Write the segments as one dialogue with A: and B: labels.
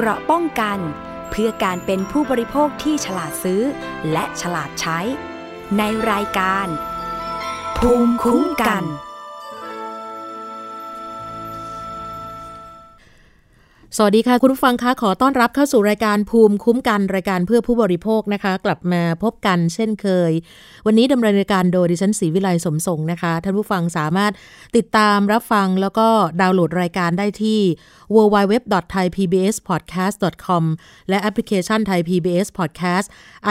A: เกราะป้องกัน เพื่อการเป็นผู้บริโภคที่ฉลาดซื้อ และฉลาดใช้ ในรายการ ภูมิคุ้มกัน
B: สวัสดีค่ะ คุณผู้ฟังคะขอต้อนรับเข้าสู่รายการภูมิคุ้มกันรายการเพื่อผู้บริโภคนะคะ กลับมาพบกันเช่นเคย วันนี้ดำเนินรายการโดยดิฉันศรีวิไลสมทรงนะคะท่านผู้ฟังสามารถติดตามรับฟังแล้วก็ดาวน์โหลดรายการได้ที่ www.thaipbspodcast.com และแอปพลิเคชัน Thai PBS Podcast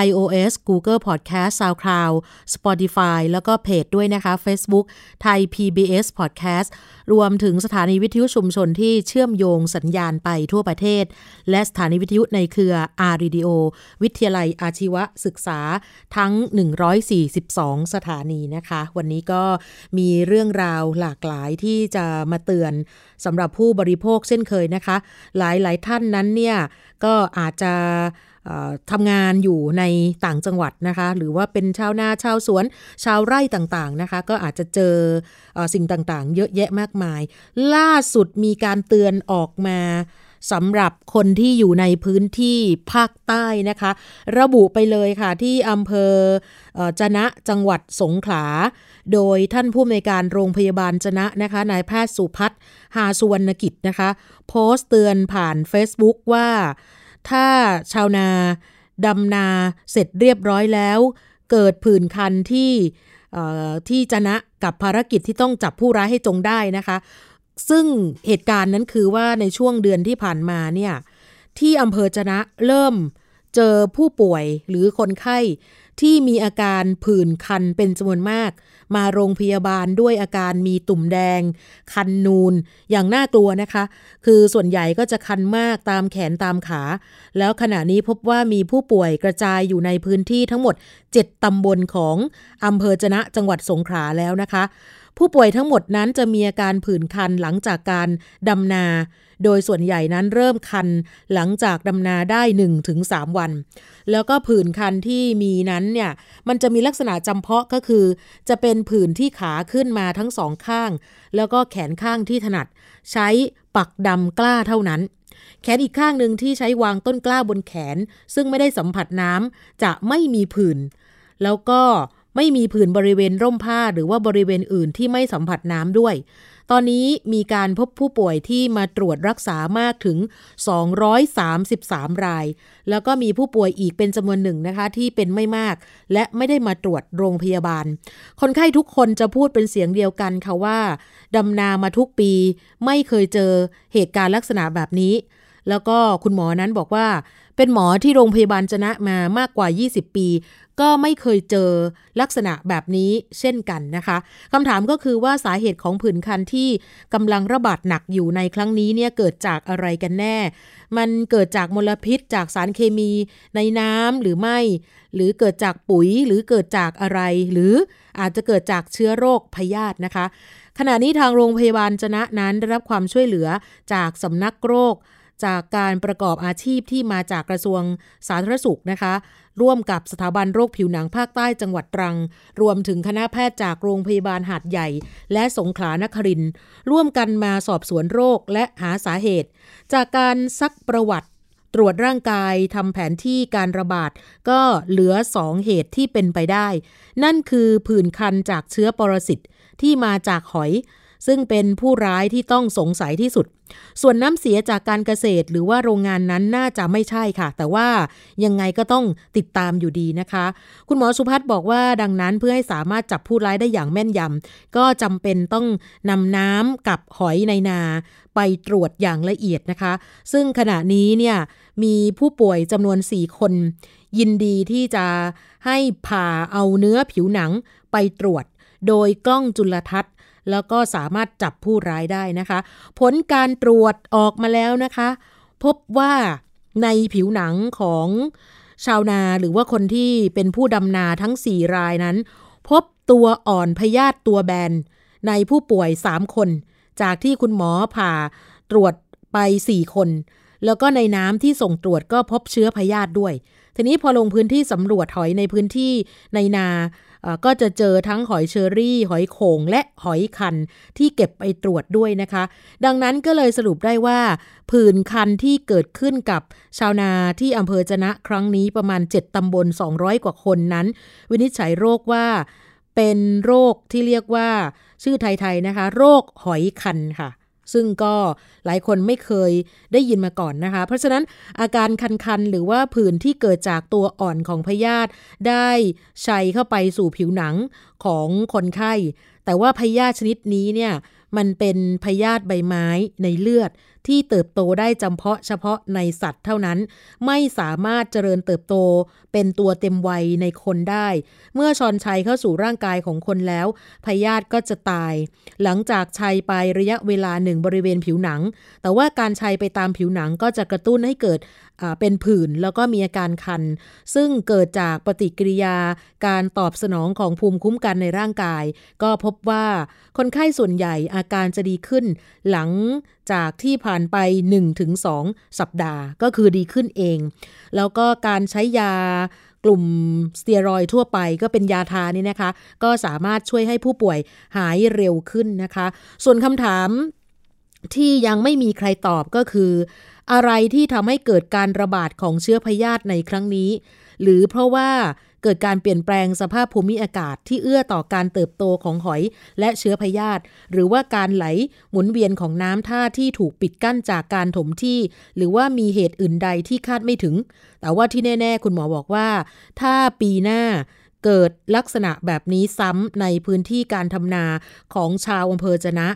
B: iOS Google Podcast SoundCloud Spotify แล้วก็เพจด้วยนะคะ Facebook Thai PBS Podcast รวมถึงสถานีวิทยุชุมชนที่เชื่อมโยงสัญญาณไปทั่วประเทศ และสถานีวิทยุในเครือ R Radio วิทยาลัยอาชีวศึกษาทั้ง 142 สถานีนะคะ วันนี้ก็มีเรื่องราวหลากหลายที่จะมาเตือนสำหรับผู้บริโภคเช่นเคยนะคะ หลายหลายท่านนั้นเนี่ยก็อาจจะทำงานอยู่ในต่างจังหวัดนะคะ หรือว่าเป็นชาวนาชาวสวน ชาวไร่ต่างๆนะคะ ก็อาจจะเจออสิ่งต่างๆ เยอะแยะมากมาย ล่าสุดมีการเตือนออกมาสำหรับคนที่อยู่ในพื้นที่ภาคใต้นะคะ ระบุไปเลยค่ะที่อำเภอจนะจังหวัดสงขลา โดยท่านผู้อำนวยการโรงพยาบาลจนะนะคะนายแพทย์สุพัฒน์หาสุวรรณกิจนะคะ โพสต์เตือนผ่าน Facebook ว่า ถ้าชาวนาดำนาเสร็จเรียบร้อยแล้ว เกิดผื่นคันที่ที่จนะกับภารกิจที่ต้องจับผู้ร้ายให้จงได้นะคะ ซึ่งเหตุการณ์นั้นคือว่าในช่วงเดือนที่ผ่านมาเนี่ยที่อำเภอจนะเริ่มเจอผู้ป่วยหรือคนไข้ ที่มีอาการผื่นคันเป็นจำนวนมาก มาโรงพยาบาลด้วยอาการมีตุ่มแดง คันนูน อย่างน่ากลัวนะคะ คือส่วนใหญ่ก็จะคันมากตามแขนตามขา แล้วขณะนี้พบว่ามีผู้ป่วยกระจายอยู่ในพื้นที่ทั้งหมด 7 ตำบลของอำเภอจนะจังหวัดสงขลาแล้วนะคะ ผู้ป่วยทั้งหมดนั้นจะมีอาการผื่นคันหลังจากการดำนา โดยส่วนใหญ่นั้นเริ่มคันหลังจากดำนาได้ 1-3 วัน แล้วก็ผื่นคันที่มีนั้นเนี่ยมันจะมีลักษณะจำเพาะก็คือ จะเป็นผื่นที่ขาขึ้นมาทั้งสองข้าง แล้วก็แขนข้างที่ถนัด ใช้ปักดำกล้าเท่านั้นแขนอีกข้างหนึ่งที่ใช้วางต้นกล้าบนแขน ซึ่งไม่ได้สัมผัสน้ำจะไม่มีผื่น แล้วก็ไม่มีผื่นบริเวณร่มผ้าหรือว่าบริเวณอื่นที่ไม่สัมผัสน้ำด้วย ตอนนี้มีการพบผู้ป่วยที่มาตรวจรักษามากถึง 233 ราย แล้วก็มีผู้ป่วยอีกเป็นจำนวนหนึ่งนะคะที่เป็นไม่มาก และไม่ได้มาตรวจโรงพยาบาล คนไข้ทุกคนจะพูดเป็นเสียงเดียวกันค่ะว่าดำนามาทุกปี ไม่เคยเจอเหตุการณ์ลักษณะแบบนี้ แล้วก็คุณหมอนั้นบอกว่าเป็นหมอที่โรงพยาบาลจนะมามากกว่า 20 ปี ก็ไม่เคยเจอลักษณะแบบนี้เช่นกันนะคะคำถามก็คือว่าสาเหตุของผื่นคันที่กำลังระบาดหนักอยู่ในครั้งนี้เนี่ยเกิดจากอะไรกันแน่ มันเกิดจากมลพิษจากสารเคมีในน้ำหรือไม่ หรือเกิดจากปุ๋ยหรือเกิดจากอะไร หรืออาจจะเกิดจากเชื้อโรคพยาธินะคะ ขณะนี้ทางโรงพยาบาลจนะนั้นได้รับความช่วยเหลือจากสำนักโรค จากการประกอบอาชีพที่มาจากกระทรวงสาธารณสุขนะคะ ร่วมกับสถาบันโรคผิวหนังภาคใต้จังหวัดตรัง รวมถึงคณะแพทย์จากโรงพยาบาลหาดใหญ่ และสงขลานครินร่วมกันมาสอบสวนโรคและหาสาเหตุ จากการซักประวัติตรวจร่างกายทำแผนที่การระบาด ก็เหลือสองเหตุที่เป็นไปได้ นั่นคือผื่นคันจากเชื้อปรสิตที่มาจากหอย ซึ่งเป็นผู้ร้ายที่ต้องสงสัยที่สุด ส่วนน้ำเสียจากการเกษตรหรือว่าโรงงานนั้นน่าจะไม่ใช่ค่ะ แต่ว่ายังไงก็ต้องติดตามอยู่ดีนะคะ คุณหมอสุพัฒน์บอกว่าดังนั้นเพื่อให้สามารถจับผู้ร้ายได้อย่างแม่นยำก็จำเป็นต้องนำน้ำกับหอยในนาไปตรวจอย่างละเอียดนะคะ ซึ่งขณะนี้เนี่ยมีผู้ป่วยจำนวน 4 คน ยินดีที่จะให้ผ่าเอาเนื้อผิวหนังไปตรวจ โดยกล้องจุลทรรศน์ แล้วก็สามารถจับผู้ร้ายได้นะคะ ผลการตรวจออกมาแล้วนะคะ พบว่าในผิวหนังของชาวนาหรือว่าคนที่เป็นผู้ดำนาทั้ง 4 รายนั้น พบตัวอ่อนพยาธิตัวแบน ในผู้ป่วย 3 คน จากที่คุณหมอผ่าตรวจไป 4 คน แล้วก็ในน้ำที่ส่งตรวจก็พบเชื้อพยาธิด้วย ทีนี้พอลงพื้นที่สำรวจหอยในพื้นที่ในนา ก็จะเจอทั้งหอยเชอรี่ หอยโขงและหอยคันที่เก็บไปตรวจด้วยนะคะ ดังนั้นก็เลยสรุปได้ว่าผื่นคันที่เกิดขึ้นกับชาวนาที่อำเภอจนะครั้งนี้ประมาณ 7 ตำบล 200 กว่าคนนั้น วินิจฉัยโรคว่าเป็นโรคที่เรียกว่า ชื่อไทยๆนะคะ โรคหอยคันค่ะ ซึ่งก็หลายคนไม่เคยได้ยินมาก่อนนะคะ เพราะฉะนั้นอาการคันๆ หรือว่าผื่นที่เกิดจากตัวอ่อนของพยาธิได้ชัยเข้าไปสู่ผิวหนังของคนไข้ แต่ว่าพยาธิชนิดนี้เนี่ย มันเป็นพยาธิใบไม้ในเลือด ที่เติบโตได้จำเพาะเฉพาะในสัตว์เท่านั้น ไม่สามารถเจริญเติบโตเป็นตัวเต็มวัยในคนได้ เมื่อชอนชัยเข้าสู่ร่างกายของคนแล้วพยาธิก็จะตาย หลังจากชัยไประยะเวลาหนึ่งบริเวณผิวหนัง แต่ว่าการชัยไปตามผิวหนังก็จะกระตุ้นให้เกิด เป็นผื่นแล้วก็มีอาการคัน ซึ่งเกิดจากปฏิกิริยาการตอบสนองของภูมิคุ้มกันในร่างกาย ก็พบว่าคนไข้ส่วนใหญ่อาการจะดีขึ้น หลังจากที่ผ่านไป 1-2 สัปดาห์ก็คือดีขึ้นเอง แล้วก็การใช้ยากลุ่มสเตียรอยทั่วไปก็เป็นยาทานี่นะคะ ก็สามารถช่วยให้ผู้ป่วยหายเร็วขึ้นนะคะ ส่วนคำถามที่ยังไม่มีใครตอบก็คือ อะไรที่ทำให้เกิดการระบาดของเชื้อพยาธิในครั้งนี้ หรือเพราะว่าเกิดการเปลี่ยนแปลงสภาพภูมิอากาศที่เอื้อต่อการเติบโตของหอยและเชื้อพยาธิหรือว่าการไหลหมุนเวียนของน้ำท่าที่ถูกปิดกั้นจากการถมที่ หรือว่ามีเหตุอื่นใดที่คาดไม่ถึง แต่ว่าที่แน่ ๆ คุณหมอบอกว่า ถ้าปีหน้าเกิดลักษณะแบบนี้ซ้ำในพื้นที่การทำนาของชาวอำเภอจนะ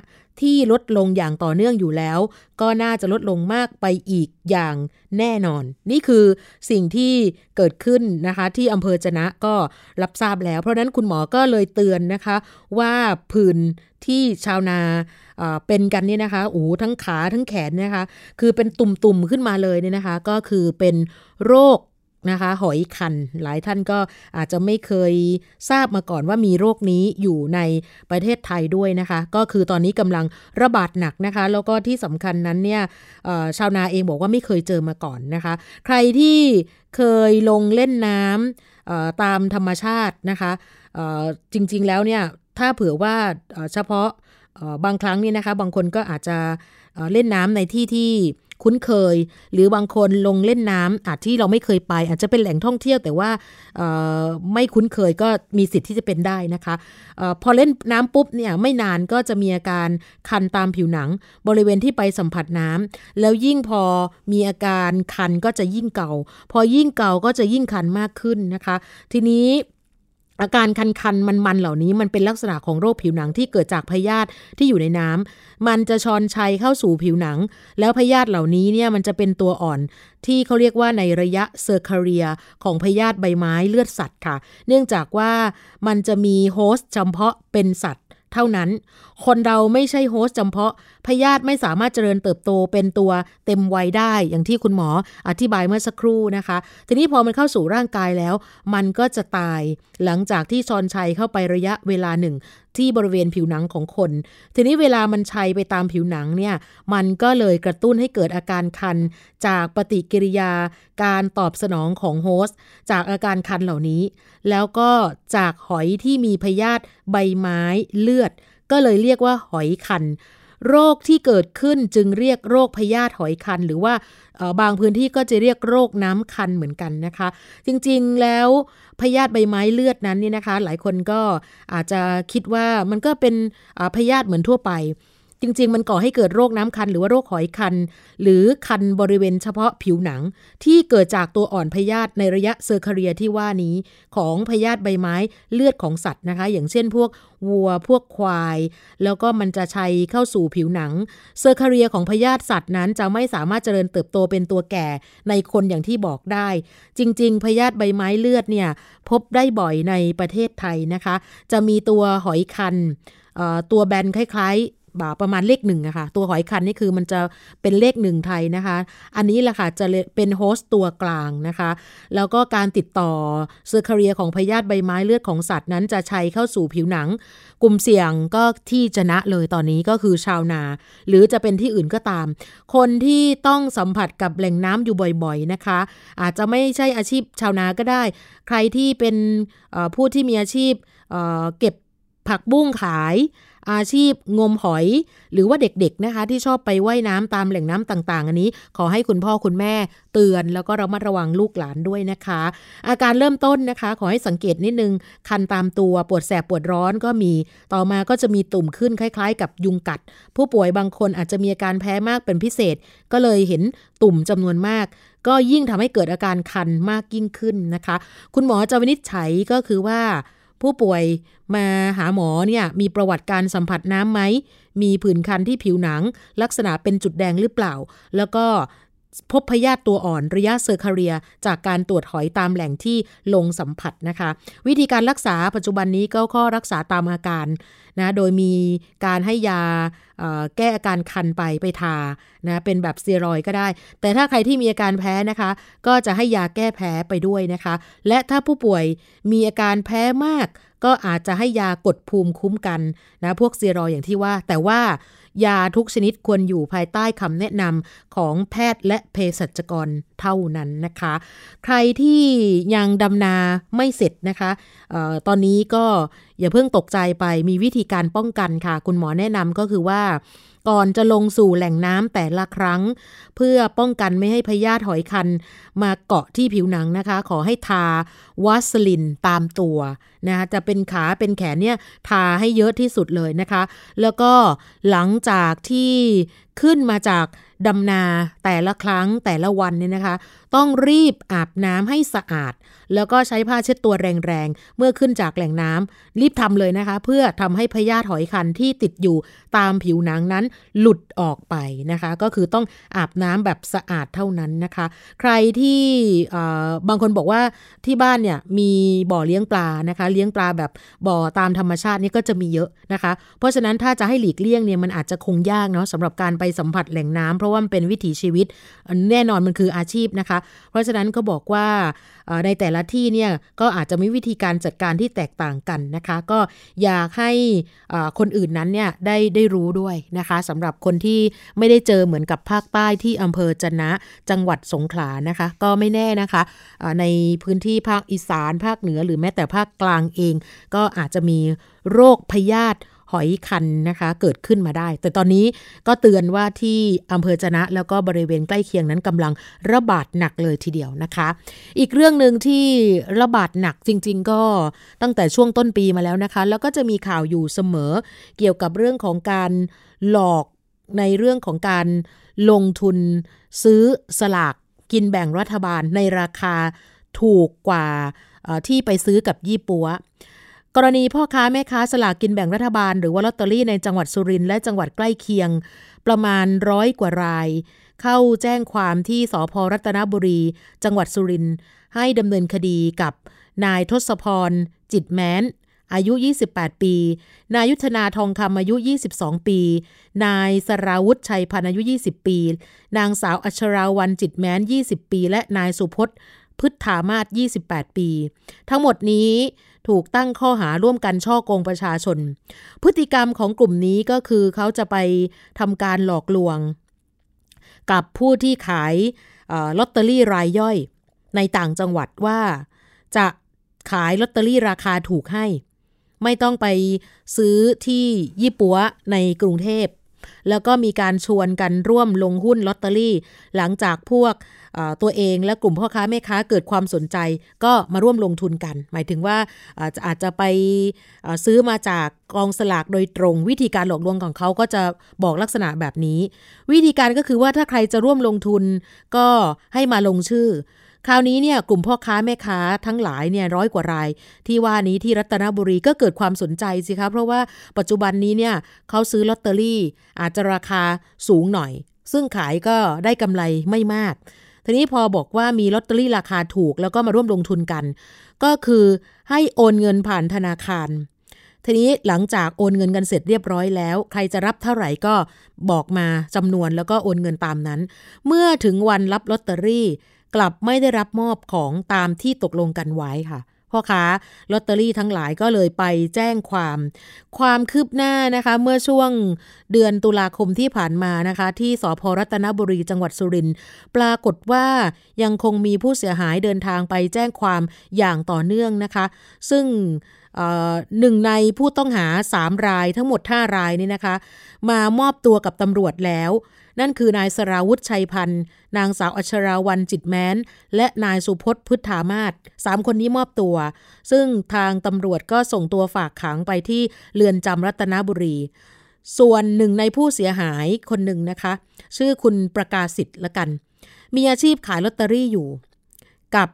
B: ที่ลดลงอย่างต่อเนื่องอยู่แล้ว ก็น่าจะลดลงมากไปอีกอย่างแน่นอน นี่คือสิ่งที่เกิดขึ้นนะคะ ที่อำเภอจนะก็รับทราบแล้ว เพราะนั้นคุณหมอก็เลยเตือนนะคะ ว่าผื่นที่ชาวนาเป็นกันนี่นะคะโอ้ทั้งขาทั้งแขนนะคะ คือเป็นตุ่มๆขึ้นมาเลยเนี่ยนะคะ ก็คือเป็นโรค นะคะ หอยคัน หลายท่านก็อาจจะไม่เคยทราบมาก่อนว่ามีโรคนี้อยู่ในประเทศไทยด้วยนะคะ ก็คือตอนนี้กำลังระบาดหนักนะคะ แล้วก็ที่สำคัญนั้นเนี่ยชาวนาเองบอกว่าไม่เคยเจอมาก่อนนะคะ ใครที่เคยลงเล่นน้ำตามธรรมชาตินะคะจริงๆแล้วเนี่ยถ้าเผื่อว่าเฉพาะบางครั้งนี่นะคะ บางคนก็อาจจะเล่นน้ำในที่ที่ คุ้นเคย หรือบางคนลงเล่นน้ำอาจที่เราไม่เคยไป อาจจะเป็นแหล่งท่องเที่ยวแต่ว่าไม่คุ้นเคยก็มีสิทธิ์ที่จะเป็นได้นะคะออพอเล่นน้ำปุ๊บเนี่ยไม่นานก็จะมีอาการคันตามผิวหนัง บริเวณที่ไปสัมผัสน้ำแล้วยิ่งพอมีอาการคันก็จะยิ่งเก่า พอยิ่งเก่าก็จะยิ่งคันมากขึ้นนะคะ ทีนี้ อาการคันๆ มันๆ เหล่านี้มันเป็นลักษณะของโรคผิวหนังที่เกิดจากพยาธิที่อยู่ในน้ำมันจะชอนไชเข้าสู่ผิวหนัง แล้วพยาธิเหล่านี้เนี่ยมันจะเป็นตัวอ่อนที่เขาเรียกว่าในระยะ cercaria ของพยาธิใบไม้เลือดสัตว์ค่ะ เนื่องจากว่ามันจะมี host เฉพาะเป็นสัตว์ เท่านั้น คนเราไม่ใช่ host จำเพาะ พยาธิไม่สามารถเจริญเติบโตเป็นตัวเต็มวัยได้ อย่างที่คุณหมออธิบายเมื่อสักครู่นะคะ ทีนี้พอมันเข้าสู่ร่างกายแล้ว มันก็จะตาย หลังจากที่ชอนชัยเข้าไประยะเวลาหนึ่ง ที่บริเวณผิวหนังของคน ทีนี้เวลามันชัยไปตามผิวหนังเนี่ยมันก็เลยกระตุ้นให้เกิดอาการคัน จากปฏิกิริยา การตอบสนองของโฮสต์จากอาการคันเหล่านี้ แล้วก็จากหอยที่มีพยาธิใบไม้เลือด ก็เลยเรียกว่าหอยคัน โรคที่เกิดขึ้นจึงเรียกโรคพยาธิหอยคัน หรือว่าบางพื้นที่ก็จะเรียกโรคน้ำคันเหมือนกันนะคะ จริงๆแล้วพยาธิใบไม้เลือดนั้นนี่นะคะ หลายคนก็อาจจะคิดว่ามันก็เป็นพยาธิเหมือนทั่วไป จริง ๆ มันก่อให้เกิดโรคน้ำคัน หรือว่าโรคหอยคัน หรือคันบริเวณเฉพาะผิวหนัง ที่เกิดจากตัวอ่อนพยาธิในระยะ cercaria ที่ว่านี้ของพยาธิใบไม้เลือดของสัตว์นะคะ อย่างเช่นพวกวัวพวกควาย แล้วก็มันจะไชเข้าสู่ผิวหนัง cercaria ของพยาธิสัตว์นั้นจะไม่สามารถเจริญเติบโตเป็นตัวแก่ในคนอย่างที่บอกได้ จริง ๆ พยาธิใบไม้เลือดเนี่ยพบได้บ่อยในประเทศไทยนะคะ จะมีตัวหอยคันตัวแบนคล้าย บาประมาณเลขหนึ่งอะค่ะตัวหอยคันนี่คือมันจะเป็นเลขหนึ่งไทยนะคะ อันนี้แหละค่ะจะเป็นโฮสต์ตัวกลางนะคะ แล้วก็การติดต่อเซอร์คเรียของพยาธิใบไม้เลือดของสัตว์นั้นจะใช้เข้าสู่ผิวหนัง กลุ่มเสี่ยงก็ที่จะนะเลยตอนนี้ก็คือชาวนา หรือจะเป็นที่อื่นก็ตาม คนที่ต้องสัมผัสกับแหล่งน้ำอยู่บ่อยๆนะคะ อาจจะไม่ใช่อาชีพชาวนาก็ได้ ใครที่เป็นผู้ที่มีอาชีพเก็บผักบุ้งขาย อาชีพงมหอย หรือว่าเด็กๆนะคะ ที่ชอบไปไว่ายน้ำตามแหล่งน้ำต่างๆ อันนี้ ขอให้คุณพ่อคุณแม่เตือนแล้วก็ระมัดระวังลูกหลานด้วยนะคะ อาการเริ่มต้นนะคะ ขอให้สังเกตนิดนึง คันตามตัวปวดแสบปวดร้อนก็มี ต่อมาก็จะมีตุ่มขึ้นคล้าย ๆ กับยุงกัด ผู้ป่วยบางคนอาจจะมีอาการแพ้มากเป็นพิเศษ ก็เลยเห็นตุ่มจำนวนมากก็ยิ่งทำให้เกิดอาการคันมากยิ่งขึ้นนะคะ คุณหมอจะวินิจฉัยก็คือว่า ผู้ป่วยมาหาหมอเนี่ยมีประวัติการสัมผัสน้ำไหม มีผื่นคันที่ผิวหนัง ลักษณะเป็นจุดแดงหรือเปล่า แล้วก็ พบพยาธิตัวอ่อนระยะเซอร์คาเรีย จากการตรวจหอยตามแหล่งที่ลงสัมผัสนะคะ วิธีการรักษาปัจจุบันนี้ก็ข้อรักษาตามอาการนะโดยมีการให้ยาแก้อาการคันไปไปทานะเป็นแบบเตียรอยก็ได้ แต่ถ้าใครที่มีอาการแพ้นะคะ ก็จะให้ยาแก้แพ้ไปด้วยนะคะ และถ้าผู้ป่วยมีอาการแพ้มาก ก็อาจจะให้ยากดภูมิคุ้มกันนะพวกเตียรอยอย่างที่ว่าแต่ว่า ยาทุกชนิดควรอยู่ภายใต้คำแนะนำของแพทย์และเภสัชกรเท่านั้นนะคะ ใครที่ยังดำนาไม่เสร็จนะคะออตอนนี้ก็อย่าเพิ่งตกใจไปมีวิธีการป้องกันค่ะ คุณหมอแนะนำก็คือว่าก่อนจะลงสู่แหล่งน้ำแต่ละครั้ง เพื่อป้องกันไม่ให้พยาธิหอยคัน มาเกาะที่ผิวหนังนะคะ ขอให้ทาวัสลินตามตัว นะคะจะเป็นขาเป็นแขนเนี่ยทาให้เยอะที่สุดเลยนะคะ แล้วก็หลังจากที่ขึ้นมาจากดำนาแต่ละครั้งแต่ละวันเนี่ยนะคะ ต้องรีบอาบน้ำให้สะอาด แล้วก็ใช้ผ้าเช็ดตัวแรงๆ เมื่อขึ้นจากแหล่งน้ำรีบทำเลยนะคะ เพื่อทำให้พยาธิหอยคันที่ติดอยู่ตามผิวหนังนั้นหลุดออกไปนะคะ ก็คือต้องอาบน้ำแบบสะอาดเท่านั้นนะคะ ใครที่บางคนบอกว่าที่บ้านเนี่ยมีบ่อเลี้ยงปลานะคะเลี้ยงปลาแบบบ่อตามธรรมชาตินี่ก็จะมีเยอะนะคะ เพราะฉะนั้นถ้าจะให้หลีกเลี่ยงเนี่ยมันอาจจะคงยากเนาะสำหรับการไปสัมผัสแหล่งน้ำเพราะว่ามันเป็นวิถีชีวิตแน่นอนมันคืออาชีพนะคะ เพราะฉะนั้นก็บอกว่าในแต่ละที่เนี่ยก็อาจจะมีวิธีการจัดการที่แตกต่างกันนะคะ ก็อยากให้คนอื่นนั้นเนี่ยได้ได้รู้ด้วยนะคะสำหรับคนที่ไม่ได้เจอเหมือนกับภาคใต้ที่อำเภอจะนะจังหวัดสงขลานะคะ ก็ไม่แน่นะคะในพื้นที่ภาคอีสาน ภาคเหนือหรือแม้แต่ภาคกลางเอง ก็อาจจะมีโรคพยาธิหอยคันนะคะเกิดขึ้นมาได้ แต่ตอนนี้ก็เตือนว่าที่อำเภอจนะแล้วก็บริเวณใกล้เคียงนั้นกำลังระบาดหนักเลยทีเดียวนะคะ อีกเรื่องหนึ่งที่ระบาดหนักจริง ๆ ก็ตั้งแต่ช่วงต้นปีมาแล้วนะคะ แล้วก็จะมีข่าวอยู่เสมอ เกี่ยวกับเรื่องของการหลอกในเรื่องของการลงทุนซื้อสลากกินแบ่งรัฐบาลในราคาถูกกว่า ที่ไปซื้อกับยี่ปัว กรณีพ่อค้าแม่ค้าสลากกินแบ่งรัฐบาล หรือว่าลอตเตอรี่ในจังหวัดสุรินทร์และจังหวัดใกล้เคียง ประมาณร้อยกว่าราย เข้าแจ้งความที่สพรัตนบุรี จังหวัดสุรินทร์ให้ดำเนินคดีกับนายทศพร จิตแม้น อายุ 28 ปี นายยุทธนาทองคำอายุ 22 ปี นายสราวุฒิชัยพันอายุ 20 ปี นางสาวอัชราวันจิตแม้น 20 ปี และนายสุพจน์ พฤทธามาศ28 ปี ทั้งหมดนี้ถูกตั้งข้อหาร่วมกันช่อโกงประชาชน พฤติกรรมของกลุ่มนี้ก็คือเขาจะไปทำการหลอกลวง กับผู้ที่ขายลอตเตอรี่รายย่อย ในต่างจังหวัดว่าจะขายลอตเตอรี่ราคาถูกให้ ไม่ต้องไปซื้อที่ยี่ปัวในกรุงเทพ แล้วก็มีการชวนกันร่วมลงหุ้นลอตเตอรี่ หลังจากพวกตัวเองและกลุ่มพ่อค้าแม่ค้าเกิดความสนใจ ก็มาร่วมลงทุนกัน หมายถึงว่าอาจจะไปซื้อมาจากกองสลากโดยตรง วิธีการหลอกลวงของเขาก็จะบอกลักษณะแบบนี้ วิธีการก็คือว่าถ้าใครจะร่วมลงทุนก็ให้มาลงชื่อ คราวนี้เนี่ยกลุ่มพ่อค้าแม่ค้าทั้งหลายเนี่ยร้อยกว่าราย ที่ว่านี้ที่รัตนบุรีก็เกิดความสนใจสิคะเพราะว่าปัจจุบันนี้เนี่ยเขาซื้อลอตเตอรี่ อาจจะราคาสูงหน่อย ซึ่งขายก็ได้กำไรไม่มากทีนี้พอบอกว่ามีลอตเตอรี่ราคาถูกแล้วก็มาร่วมลงทุนกัน ก็คือให้โอนเงินผ่านธนาคาร ทีนี้หลังจากโอนเงินกันเสร็จเรียบร้อยแล้ว ใครจะรับเท่าไหร่ก็บอกมาจำนวนแล้วก็โอนเงินตามนั้น เมื่อถึงวันรับลอตเตอรี่ กลับไม่ได้รับมอบของตามที่ตกลงกันไว้ค่ะพ่อค้าลอตเตอรี่ทั้งหลายก็เลยไปแจ้งความ ความคืบหน้านะคะเมื่อช่วงเดือนตุลาคมที่ผ่านมานะคะ ที่สพรัตนบุรีจังหวัดสุรินทร์ปรากฏว่ายังคงมีผู้เสียหายเดินทางไปแจ้งความอย่างต่อเนื่องนะคะ ซึ่งหนึ่งในผู้ต้องหา 3 รายทั้งหมด 5 รายนี่นะคะ มามอบตัวกับตำรวจแล้ว นั่นคือนายสราวุฒิชัยพันธ์ นางสาวอัชราวันจิตแม้น และนายสุพจน์พุทธามาศสามคนนี้มอบตัว ซึ่งทางตำรวจก็ส่งตัวฝากขังไปที่เรือนจำรัตนบุรี ส่วนหนึ่งในผู้เสียหายคนหนึ่งนะคะ ชื่อคุณประกาศสิทธิ์ละกัน มีอาชีพขายลอตเตอรี่อยู่ กับ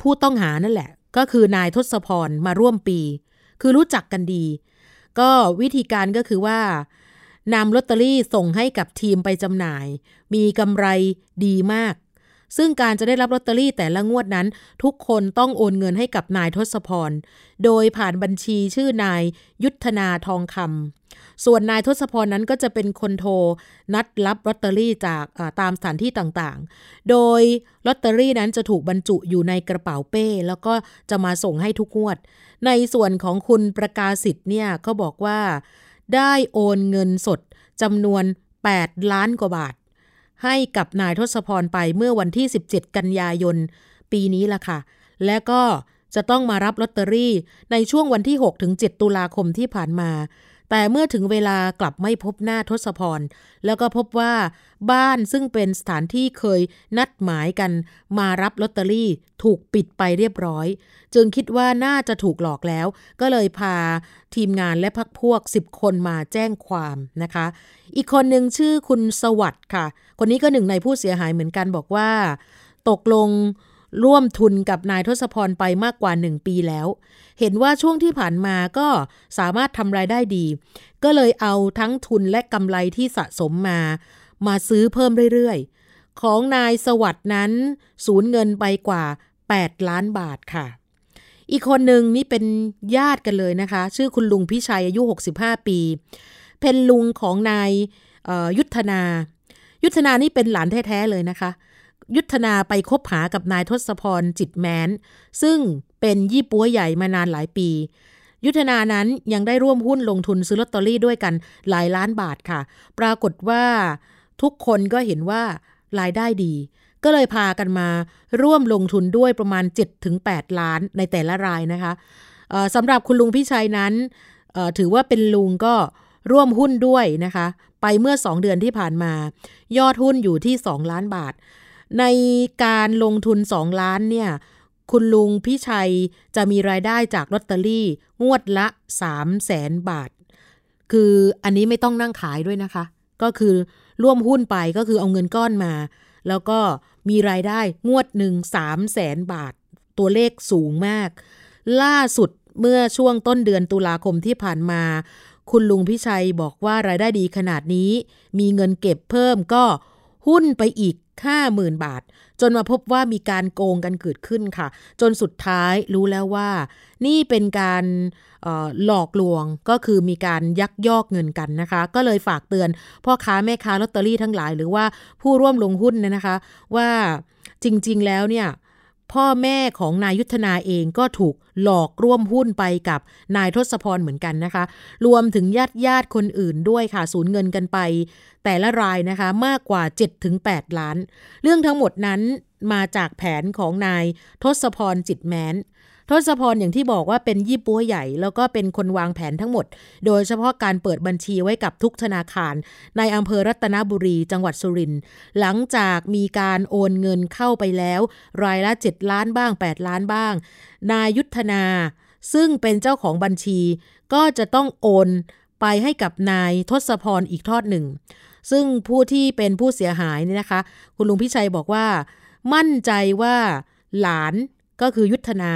B: ผู้ต้องหานั่นแหละ ก็คือนายทศพรมาร่วมปี คือรู้จักกันดี ก็วิธีการก็คือว่า นำลอตเตอรี่ส่งให้กับทีมไปจำหน่าย มีกำไรดีมาก ซึ่งการจะได้รับลอตเตอรี่แต่ละงวดนั้น ทุกคนต้องโอนเงินให้กับนายทศพร โดยผ่านบัญชีชื่อนายยุทธนาทองคำส่วนนายทศพรนั้นก็จะเป็นคนโทร นัดรับลอตเตอรี่จากตามสถานที่ต่างๆ โดยลอตเตอรี่นั้นจะถูกบรรจุอยู่ในกระเป๋าเป้ แล้วก็จะมาส่งให้ทุกงวด ในส่วนของคุณประกาศสิทธิ์เนี่ยเขาบอกว่า ได้โอนเงินสดจำนวน 8 ล้านกว่าบาท ให้กับนายทศพรไปเมื่อวันที่ 17 กันยายน ปีนี้ล่ะค่ะ และก็จะต้องมารับลอตเตอรี่ในช่วงวันที่6-7ตุลาคมที่ผ่านมา แต่เมื่อถึงเวลากลับไม่พบหน้าทศพร แล้วก็พบว่าบ้านซึ่งเป็นสถานที่เคยนัดหมายกันมารับลอตเตอรี่ถูกปิดไปเรียบร้อย จึงคิดว่าน่าจะถูกหลอกแล้ว ก็เลยพาทีมงานและพักพวก 10 คนมาแจ้งความนะคะ อีกคนหนึ่งชื่อคุณสวัสด์ค่ะ คนนี้ก็หนึ่งในผู้เสียหายเหมือนกันบอกว่า ตกลง ร่วมทุนกับนายทศพรไปมากกว่า 1 ปีแล้ว เห็นว่าช่วงที่ผ่านมาก็สามารถทำรายได้ดี ก็เลยเอาทั้งทุนและกำไรที่สะสมมา มาซื้อเพิ่มเรื่อยๆ ของนายสวัสด์นั้น สูญเงินไปกว่า 8 ล้านบาทค่ะ อีกคนหนึ่งนี่เป็นญาติกันเลยนะคะ ชื่อคุณลุงพิชัยอายุ 65 ปี เป็นลุงของนายยุทธนา ยุทธนานี่เป็นหลานแท้ๆเลยนะคะ ยุทธนาไปคบหากับนายทศพรจิตแมนซึ่งเป็นยี่ปัวใหญ่มานานหลายปี ยุทธนานั้นยังได้ร่วมหุ้นลงทุนซื้อลอตเตอรี่ด้วยกันหลายล้านบาทค่ะ ปรากฏว่าทุกคนก็เห็นว่ารายได้ดี ก็เลยพากันมาร่วมลงทุนด้วยประมาณ 7-8 ล้านในแต่ละรายนะคะสำหรับคุณลุงพิชัยนั้นถือว่าเป็นลุงก็ร่วมหุ้นด้วยนะคะ ไปเมื่อ 2 เดือนที่ผ่านมา ยอดหุ้นอยู่ที่ 2 ล้านบาท ในการลงทุน 2 ล้านเนี่ย คุณลุงพิชัยจะมีรายได้จากลอตเตอรี่ งวดละ 3 0 0แสนบาท คืออันนี้ไม่ต้องนั่งขายด้วยนะคะ ก็คือร่วมหุ้นไปก็คือเอาเงินก้อนมา แล้วก็มีรายได้งวดหนึ่ง3 0 0แสนบาท ตัวเลขสูงมาก ล่าสุดเมื่อช่วงต้นเดือนตุลาคมที่ผ่านมา คุณลุงพิชัยบอกว่ารายได้ดีขนาดนี้ มีเงินเก็บเพิ่มก็หุ้นไปอีก 50,000 บาท จนมาพบว่ามีการโกงกันเกิดขึ้นค่ะ จนสุดท้ายรู้แล้วว่า นี่เป็นการหลอกลวงก็คือมีการยักยอกเงินกันนะคะ ก็เลยฝากเตือนพ่อค้าแม่ค้าลอตเตอรี่ทั้งหลาย หรือว่าผู้ร่วมลงหุ้นนะคะ ว่าจริง ๆ แล้วเนี่ย พ่อแม่ของนายยุทธนาเองก็ถูกหลอกร่วมหุ้นไปกับนายทศพรเหมือนกันนะคะ รวมถึงญาติญาติคนอื่นด้วยค่ะ สูญเงินกันไป แต่ละรายนะคะมากกว่า 7-8 ล้าน เรื่องทั้งหมดนั้นมาจากแผนของนายทศพรจิตแม้น ทศพรอย่างที่บอกว่าเป็นยี่ปัวใหญ่ แล้วก็เป็นคนวางแผนทั้งหมด โดยเฉพาะการเปิดบัญชีไว้กับทุกธนาคาร ในอำเภอรัตนบุรีจังหวัดสุรินทร์หลังจากมีการโอนเงินเข้าไปแล้ว รายละ 7 ล้านบ้าง 8 ล้านบ้าง นายยุทธนา ซึ่งเป็นเจ้าของบัญชี ก็จะต้องโอนไปให้กับนายทศพรอีกทอดหนึ่ง ซึ่งผู้ที่เป็นผู้เสียหายนี่นะคะ คุณลุงพิชัยบอกว่า มั่นใจว่าหลานก็คือยุทธนา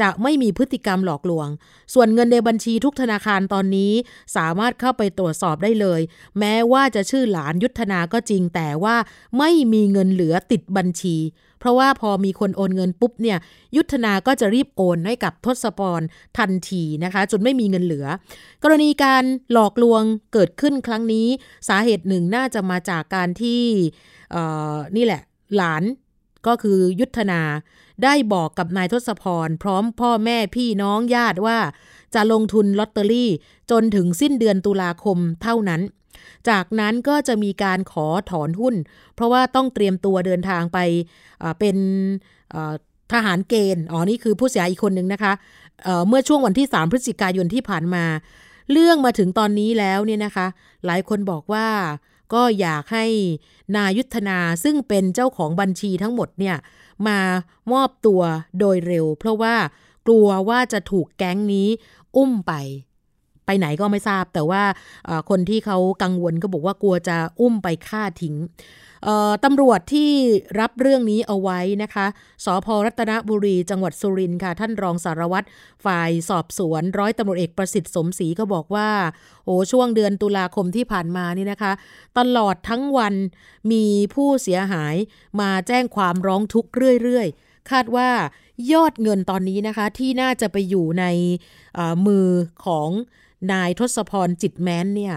B: จะไม่มีพฤติกรรมหลอกลวง ส่วนเงินในบัญชีทุกธนาคารตอนนี้สามารถเข้าไปตรวจสอบได้เลย แม้ว่าจะชื่อหลานยุทธนาก็จริงแต่ว่าไม่มีเงินเหลือติดบัญชี เพราะว่าพอมีคนโอนเงินปุ๊บเนี่ยยุทธนาก็จะรีบโอนให้กับทศพรทันทีนะคะจนไม่มีเงินเหลือ กรณีการหลอกลวงเกิดขึ้นครั้งนี้ สาเหตุหนึ่งน่าจะมาจากการที่นี่แหละหลานก็คือยุทธนา ได้บอกกับนายทศพร พร้อมพ่อแม่พี่น้องญาติว่า จะลงทุนลอตเตอรี่จนถึงสิ้นเดือนตุลาคมเท่านั้น จากนั้นก็จะมีการขอถอนหุ้น เพราะว่าต้องเตรียมตัวเดินทางไปเป็นทหารเกณฑ์ อ๋อ นี่คือผู้เสียอีกคนหนึ่งนะคะเเมื่อช่วงวันที่ 3 พฤศจิกายนที่ผ่านมา เรื่องมาถึงตอนนี้แล้วเนี่ยนะคะ หลายคนบอกว่าก็อยากให้นายุทธนาซึ่งเป็นเจ้าของบัญชีทั้งหมดเนี่ย มามอบตัวโดยเร็ว เพราะว่ากลัวว่าจะถูกแก๊งนี้อุ้มไป ไปไหนก็ไม่ทราบ แต่ว่าคนที่เขากังวลก็บอกว่ากลัวจะอุ้มไปฆ่าทิ้ง ตำรวจที่รับเรื่องนี้เอาไว้นะคะสพรัตนบุรีจังหวัดสุรินทร์ค่ะ ท่านรองสารวัตรฝ่ายสอบสวน ร้อยตำรวจเอกประสิทธิ์สมศรีก็บอกว่าโอ้ช่วงเดือนตุลาคมที่ผ่านมานี่นะคะ ตลอดทั้งวันมีผู้เสียหายมาแจ้งความร้องทุกข์เรื่อยๆ คาดว่ายอดเงินตอนนี้นะคะ ที่น่าจะไปอยู่ในมือของนายทศพรจิตแม้นเนี่ย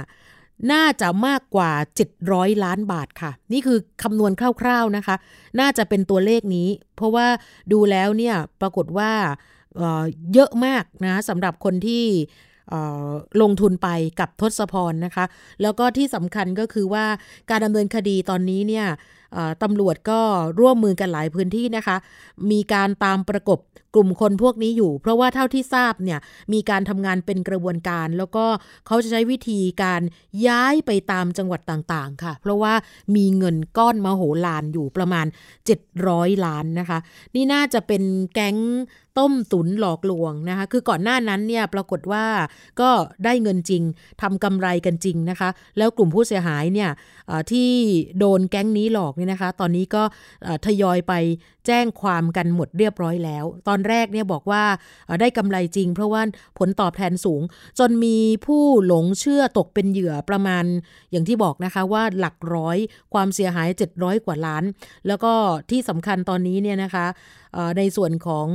B: น่าจะมากกว่า 700 ล้านบาทค่ะ นี่คือคำนวณคร่าวๆนะคะ น่าจะเป็นตัวเลขนี้ เพราะว่าดูแล้วเนี่ยปรากฏว่าเเยอะมากนะสำหรับคนที่ลงทุนไปกับทศพรนะคะ แล้วก็ที่สำคัญก็คือว่าการดำเนินคดีตอนนี้เนี่ย ตำรวจก็ร่วมมือกันหลายพื้นที่นะคะ มีการตามประกบกลุ่มคนพวกนี้อยู่ เพราะว่าเท่าที่ทราบเนี่ยมีการทำงานเป็นกระบวนการ แล้วก็เขาจะใช้วิธีการย้ายไปตามจังหวัดต่างๆ ค่ะ เพราะว่ามีเงินก้อนมโหฬารอยู่ประมาณ 700 ล้านนะคะ นี่น่าจะเป็นแก๊งต้มตุนหลอกลวงนะคะ คือก่อนหน้านั้นเนี่ยปรากฏว่าก็ได้เงินจริงทำกำไรกันจริงนะคะ แล้วกลุ่มผู้เสียหายเนี่ยที่โดนแก๊งนี้หลอกเนี่ยนะคะ ตอนนี้ก็ทยอยไปแจ้งความกันหมดเรียบร้อยแล้ว ตอนแรกเนี่ยบอกว่าได้กำไรจริง เพราะว่าผลตอบแทนสูง จนมีผู้หลงเชื่อตกเป็นเหยื่อประมาณ อย่างที่บอกนะคะว่าหลักร้อยความเสียหาย 700 กว่าล้าน แล้วก็ที่สำคัญตอนนี้เนี่ยนะคะ ในส่วนของ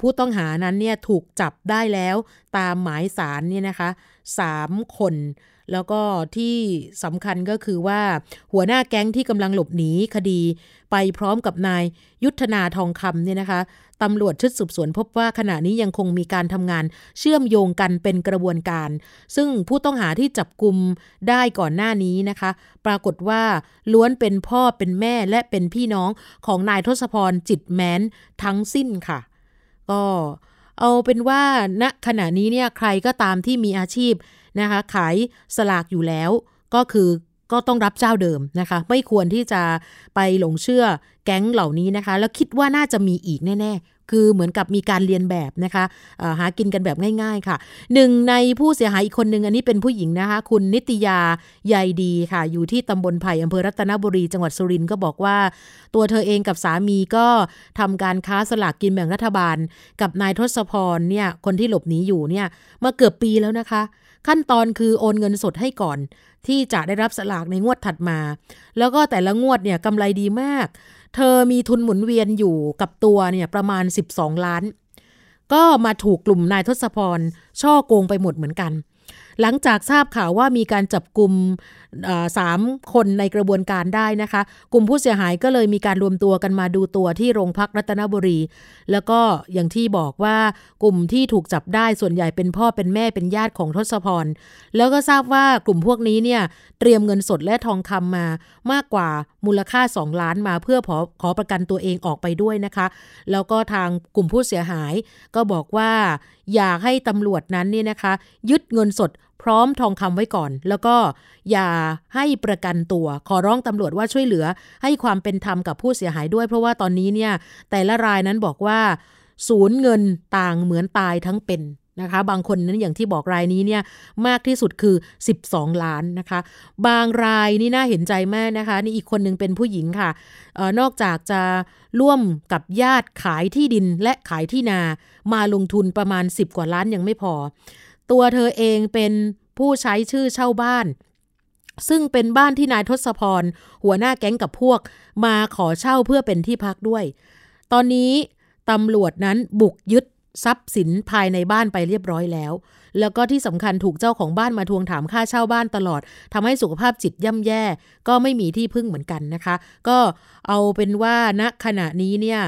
B: ผู้ต้องหานั้นเนี่ยถูกจับได้แล้วตามหมายสารเนี่ยนะคะ3คน แล้วก็ที่สำคัญก็คือว่าหัวหน้าแก๊งที่กำลังหลบหนีคดี ไปพร้อมกับนายยุทธนาทองคำเนี่ยนะคะตำรวจชุดสืบสวนพบว่าขณะนี้ยังคงมีการทำงานเชื่อมโยงกันเป็นกระบวนการ ซึ่งผู้ต้องหาที่จับกลุ่มได้ก่อนหน้านี้นะคะ ปรากฏว่าล้วนเป็นพ่อเป็นแม่และเป็นพี่น้องของนายทศพรจิตแม้นทั้งสิ้นค่ะ ก็ เอาเป็นว่าณขณะนี้เนี่ยใครก็ตามที่มีอาชีพนะคะขายสลากอยู่แล้ว ก็คือก็ต้องรับเจ้าเดิมนะคะ ไม่ควรที่จะไปหลงเชื่อแก๊งเหล่านี้นะคะ แล้วคิดว่าน่าจะมีอีกแน่ คือเหมือนกับมีการเรียนแบบนะคะหากินกันแบบง่าย ๆค่ะหนึ่งในผู้เสียหายอีกคนหนึ่งอันนี้เป็นผู้หญิงนะคะ คุณนิตยาใยดีค่ะ อยู่ที่ตำบลไผ่อำเภอรัตนบุรีจังหวัดสุรินทร์ก็บอกว่า ตัวเธอเองกับสามีก็ทำการค้าสลากกินแบ่งรัฐบาล กับนายทศพรเนี่ยคนที่หลบหนีอยู่เนี่ยมาเกือบปีแล้วนะคะ ขั้นตอนคือโอนเงินสดให้ก่อน ที่จะได้รับสลากในงวดถัดมา แล้วก็แต่ละงวดเนี่ยกำไรดีมาก เธอมีทุนหมุนเวียนอยู่กับตัวเนี่ยประมาณ 12 ล้าน ก็มาถูกกลุ่มนายทศพร ช่อโกงไปหมดเหมือนกัน หลังจากทราบข่าวว่ามีการจับกลุ่ม สามคนในกระบวนการได้นะคะ กลุ่มผู้เสียหายก็เลยมีการรวมตัวกันมาดูตัวที่โรงพักรัตนบุรี แล้วก็อย่างที่บอกว่ากลุ่มที่ถูกจับได้ส่วนใหญ่เป็นพ่อเป็นแม่เป็นญาติของทศพร แล้วก็ทราบว่ากลุ่มพวกนี้เนี่ยเตรียมเงินสดและทองคำมามากกว่ามูลค่า 2 ล้านมาเพื่อขอขอประกันตัวเองออกไปด้วยนะคะ แล้วก็ทางกลุ่มผู้เสียหายก็บอกว่าอยากให้ตำรวจนั้นเนี่ยนะคะ ยึดเงินสด พร้อมทองคำไว้ก่อน แล้วก็อย่าให้ประกันตัว ขอร้องตำรวจว่าช่วยเหลือ ให้ความเป็นธรรมกับผู้เสียหายด้วย เพราะว่าตอนนี้เนี่ยแต่ละรายนั้นบอกว่าศูนย์เงินต่างเหมือนตายทั้งเป็นนะคะบางคนนั้นอย่างที่บอกรายนี้เนี่ยมากที่สุดคือ 12 ล้านนะคะ บางรายนี่น่าเห็นใจแมากนะคะ นี่อีกคนนึงเป็นผู้หญิงค่ะออนอกจากจะร่วมกับญาติขายที่ดินและขายที่นามาลงทุนประมาณ 10 กว่าล้านยังไม่พอ ตัวเธอเองเป็นผู้ใช้ชื่อเช่าบ้าน ซึ่งเป็นบ้านที่นายทศพร หัวหน้าแก๊งกับพวก มาขอเช่าเพื่อเป็นที่พักด้วย ตอนนี้ตำรวจนั้นบุกยึดทรัพย์สินภายในบ้านไปเรียบร้อยแล้ว แล้วก็ที่สำคัญถูกเจ้าของบ้านมาทวงถามค่าเช่าบ้านตลอดทำให้สุขภาพจิตย่ำแย่ ก็ไม่มีที่พึ่งเหมือนกันนะคะ ก็เอาเป็นว่าณขณะนี้เนี่ย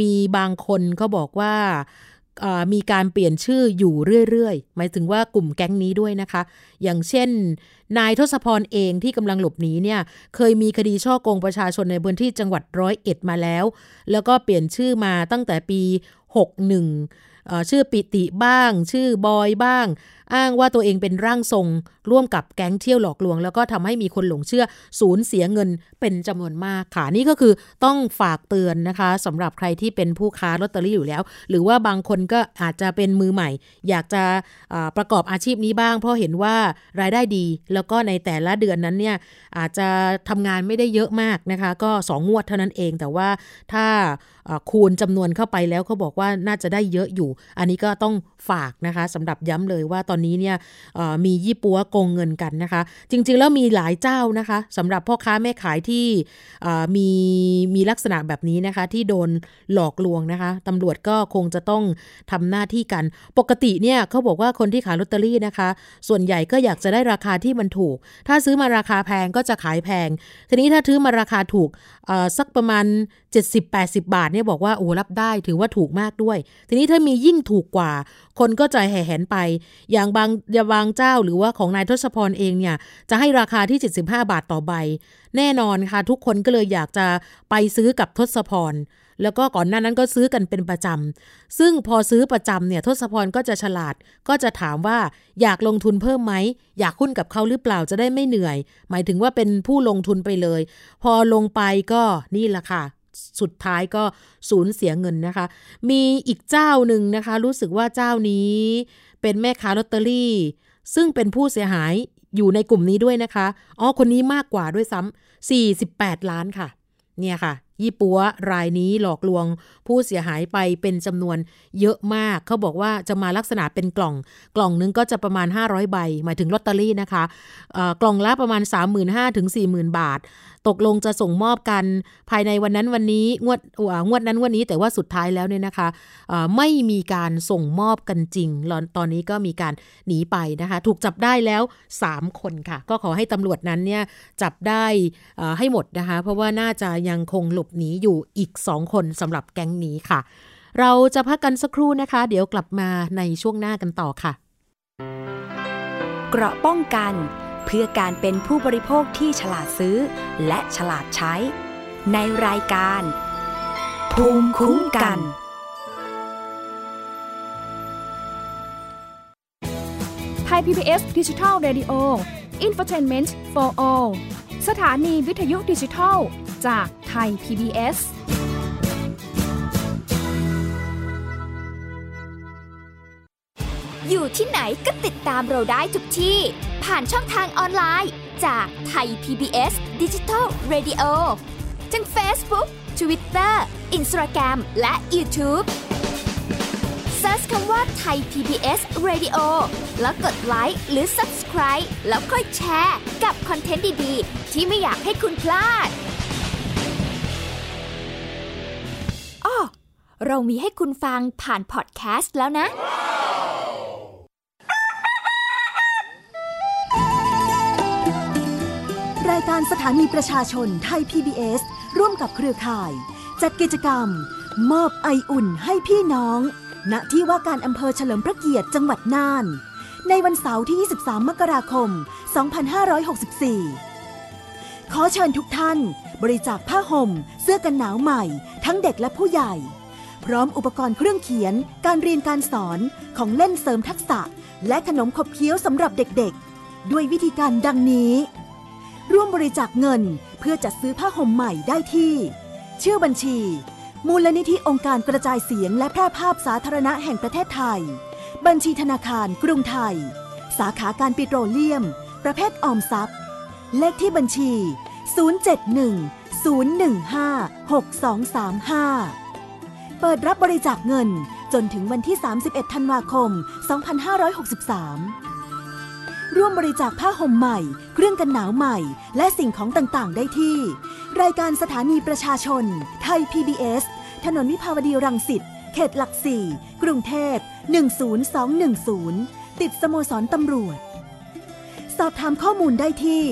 B: มีบางคนก็บอกว่า มีการเปลี่ยนชื่ออยู่เรื่อยๆ หมายถึงว่ากลุ่มแก๊งนี้ด้วยนะคะ อย่างเช่น นายทศพรเองที่กำลังหลบหนีเนี่ย เคยมีคดีช่อโกงประชาชนในพื้นที่จังหวัดร้อยเอ็ดมาแล้ว แล้วก็เปลี่ยนชื่อมาตั้งแต่ปี 61ชื่อปิติบ้าง ชื่อบอยบ้าง อ้างว่าตัวเองเป็นร่างทรง ร่วมกับแก๊งเที่ยวหลอกลวง แล้วก็ทำให้มีคนหลงเชื่อสูญเสียเงินเป็นจำนวนมากค่ะนี่ก็คือต้องฝากเตือนนะคะสำหรับใครที่เป็นผู้ค้าลอตเตอรี่อยู่แล้ว หรือว่าบางคนก็อาจจะเป็นมือใหม่ อยากจะประกอบอาชีพนี้บ้าง เพราะเห็นว่ารายได้ดี แล้วก็ในแต่ละเดือนนั้นเนี่ยอาจจะทำงานไม่ได้เยอะมากนะคะ ก็ 2 งวดเท่านั้นเองแต่ว่าถ้าคูณจำนวนเข้าไปแล้วเขาบอกว่าน่าจะได้เยอะอยู่ อันนี้ก็ต้องฝากนะคะสำหรับย้ำเลยว่าตอนนี้เนี่ยมียี่ปัวโกงเงินกันนะคะ จริง ๆ แล้วมีหลายเจ้านะคะสำหรับพ่อค้าแม่ขายที่มีมีลักษณะแบบนี้นะคะ ที่โดนหลอกลวงนะคะตำรวจก็คงจะต้องทำหน้าที่กัน ปกติเนี่ยเขาบอกว่าคนที่ขายลอตเตอรี่นะคะ ส่วนใหญ่ก็อยากจะได้ราคาที่มันถูก ถ้าซื้อมาราคาแพงก็จะขายแพง ทีนี้ถ้าซื้อมาราคาถูกสักประมาณ70-80 บาทเนี่ยบอกว่าโอ้รับได้ถือว่าถูกมากด้วย ทีนี้ถ้ามียิ่งถูกกว่า คนก็จะแห่แหนไป อย่างบางยาบางเจ้าหรือว่าของนายทศพรเองเนี่ย จะให้ราคาที่ 75 บาทต่อใบ แน่นอนค่ะทุกคนก็เลยอยากจะไปซื้อกับทศพรแล้วก็ก่อนหน้านั้นก็ซื้อกันเป็นประจำ ซึ่งพอซื้อประจำเนี่ยทศพรก็จะฉลาด ก็จะถามว่าอยากลงทุนเพิ่มไหม อยากหุ้นกับเขาหรือเปล่าจะได้ไม่เหนื่อย หมายถึงว่าเป็นผู้ลงทุนไปเลย พอลงไปก็นี่แหละค่ะ สุดท้ายก็สูญเสียเงินนะคะ มีอีกเจ้าหนึ่งนะคะ รู้สึกว่าเจ้านี้เป็นแม่ค้าลอตเตอรี่ ซึ่งเป็นผู้เสียหายอยู่ในกลุ่มนี้ด้วยนะคะ อ๋อ คนนี้มากกว่าด้วยซ้ำ48 ล้านค่ะ เนี่ยค่ะ ยี่ปัวรายนี้หลอกลวงผู้เสียหายไปเป็นจำนวนเยอะมาก เขาบอกว่าจะมาลักษณะเป็นกล่อง กล่องนึงก็จะประมาณ 500 ใบ หมายถึงลอตเตอรี่นะคะ กล่องละประมาณ 35,000ถึง40,000 บาท ตกลงจะส่งมอบกันภายในวันนั้นวันนี้งวดงวดนั้นวันนี้แต่ว่าสุดท้ายแล้วเนี่ยนะคะไม่มีการส่งมอบกันจริง ตอนนี้ก็มีการหนีไปนะคะ ถูกจับได้แล้ว 3 คนค่ะ ก็ขอให้ตำรวจนั้นเนี่ยจับได้ให้หมดนะคะ เพราะว่าน่าจะยังคงหลบหนีอยู่อีก 2 คนสำหรับแก๊งนี้ค่ะ เราจะพักกันสักครู่นะคะ เดี๋ยวกลับมาในช่วงหน้ากันต่อค่ะ
A: เกราะป้องกัน พื่อการเป็นผู้บริโภคที่ฉลาดซื้อ และฉลาดใช้ ในรายการ ภูมิคุ้มกัน
C: ไทย PBS ดิจิทัล Radio Infotainment for All สถานีวิทยุดิจิทัล จากไทย PBS
D: อยู่ที่ไหนก็ติดตามเราได้ทุกที่ ผ่านช่องทางออนไลน์ จากไทย PBS Digital Radio ทั้ง Facebook Twitter Instagram และ YouTube Search คำว่าไทย PBS Radio แล้วกดไลค์หรือ Subscribe แล้วค่อยแชร์กับคอนเทนต์ดี ๆ ที่ไม่อยากให้คุณพลาดอ้อเรามีให้คุณฟังผ่านพอดแคสต์แล้วนะ
E: ถานีประชาชนไทย PBS ร่วมกับเครือข่าย จัดกิจกรรม มอบไออุ่นให้พี่น้อง ณที่ว่าการอำเภอเฉลิมพระเกียรติจังหวัดน่าน ในวันเสาร์ที่ 23 มกราคม 2564 ขอเชิญทุกท่าน บริจาคผ้าห่ม เสื้อกันหนาวใหม่ ทั้งเด็กและผู้ใหญ่ พร้อมอุปกรณ์เครื่องเขียน การเรียนการสอนของเล่นเสริมทักษะ และขนมขบเคี้ยวสำหรับเด็กๆ ด้วยวิธีการดังนี้ ร่วมบริจาคเงินเพื่อจัดซื้อผ้าห่มใหม่ได้ที่ ชื่อบัญชี มูลนิธิองค์การกระจายเสียงและแพร่ภาพสาธารณะแห่งประเทศไทย บัญชีธนาคารกรุงไทย สาขาการปิโตรเลียม ประเภทออมทรัพย์ เลขที่บัญชี 071-015-6235 เปิดรับบริจาคเงินจนถึงวันที่ 31 ธันวาคม 2563 ร่วมบริจาคผ้าห่มใหม่ เครื่องกันหนาวใหม่ และสิ่งของต่างๆ ได้ที่ รายการสถานีประชาชน ไทย PBS ถนนวิภาวดีรังสิต เขตหลักสี่กรุงเทพ 10210 ติดสโมสรตำรวจ สอบถามข้อมูลได้ที่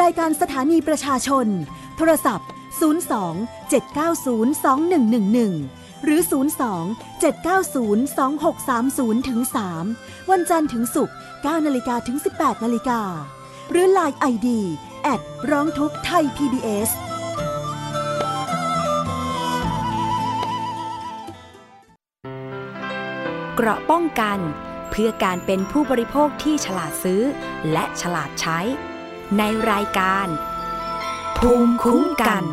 E: รายการสถานีประชาชน โทรศัพท์ 02 790 2111หรือ 02 790 2630ถึง3วันจันทร์ถึงศุกร์ 9นาฬิกาถึง 18นาฬิกาหรือ Line ID แอดร้องทุกไทย PBS
A: เกราะป้องกัน เพื่อการเป็นผู้บริโภคที่ฉลาดซื้อ และฉลาดใช้ ในรายการ ภูมิคุ้มกัน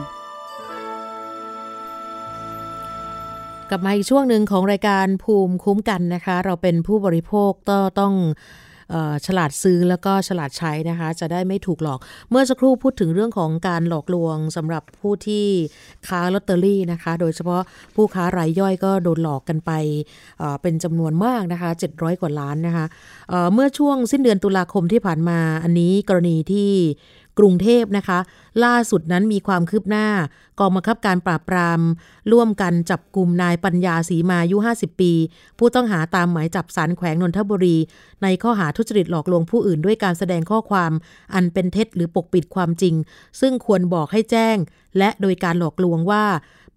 B: กลับมาอีกช่วงหนึ่งของรายการภูมิคุ้มกันนะคะ เราเป็นผู้บริโภคก็ต้องเออ ฉลาดซื้อแล้วก็ฉลาดใช้นะคะ จะได้ไม่ถูกหลอก เมื่อสักครู่พูดถึงเรื่องของการหลอกลวงสำหรับผู้ที่ค้าลอตเตอรี่นะคะ โดยเฉพาะผู้ค้ารายย่อยก็โดนหลอกกันไปเป็นจำนวนมากนะคะ 700 กว่าล้านนะคะเมื่อช่วงสิ้นเดือนตุลาคมที่ผ่านมาอันนี้กรณีที่ กรุงเทพนะคะ ล่าสุดนั้นมีความคืบหน้ากองบังคับการปราบปราม ร่วมกันจับกลุ่มนายปัญญาศรีมายุ 50 ปี ผู้ต้องหาตามหมายจับสารแขวงนนทบุรี ในข้อหาทุจริตหลอกลวงผู้อื่นด้วยการแสดงข้อความอันเป็นเท็จหรือปกปิดความจริง ซึ่งควรบอกให้แจ้ง และโดยการหลอกลวงว่า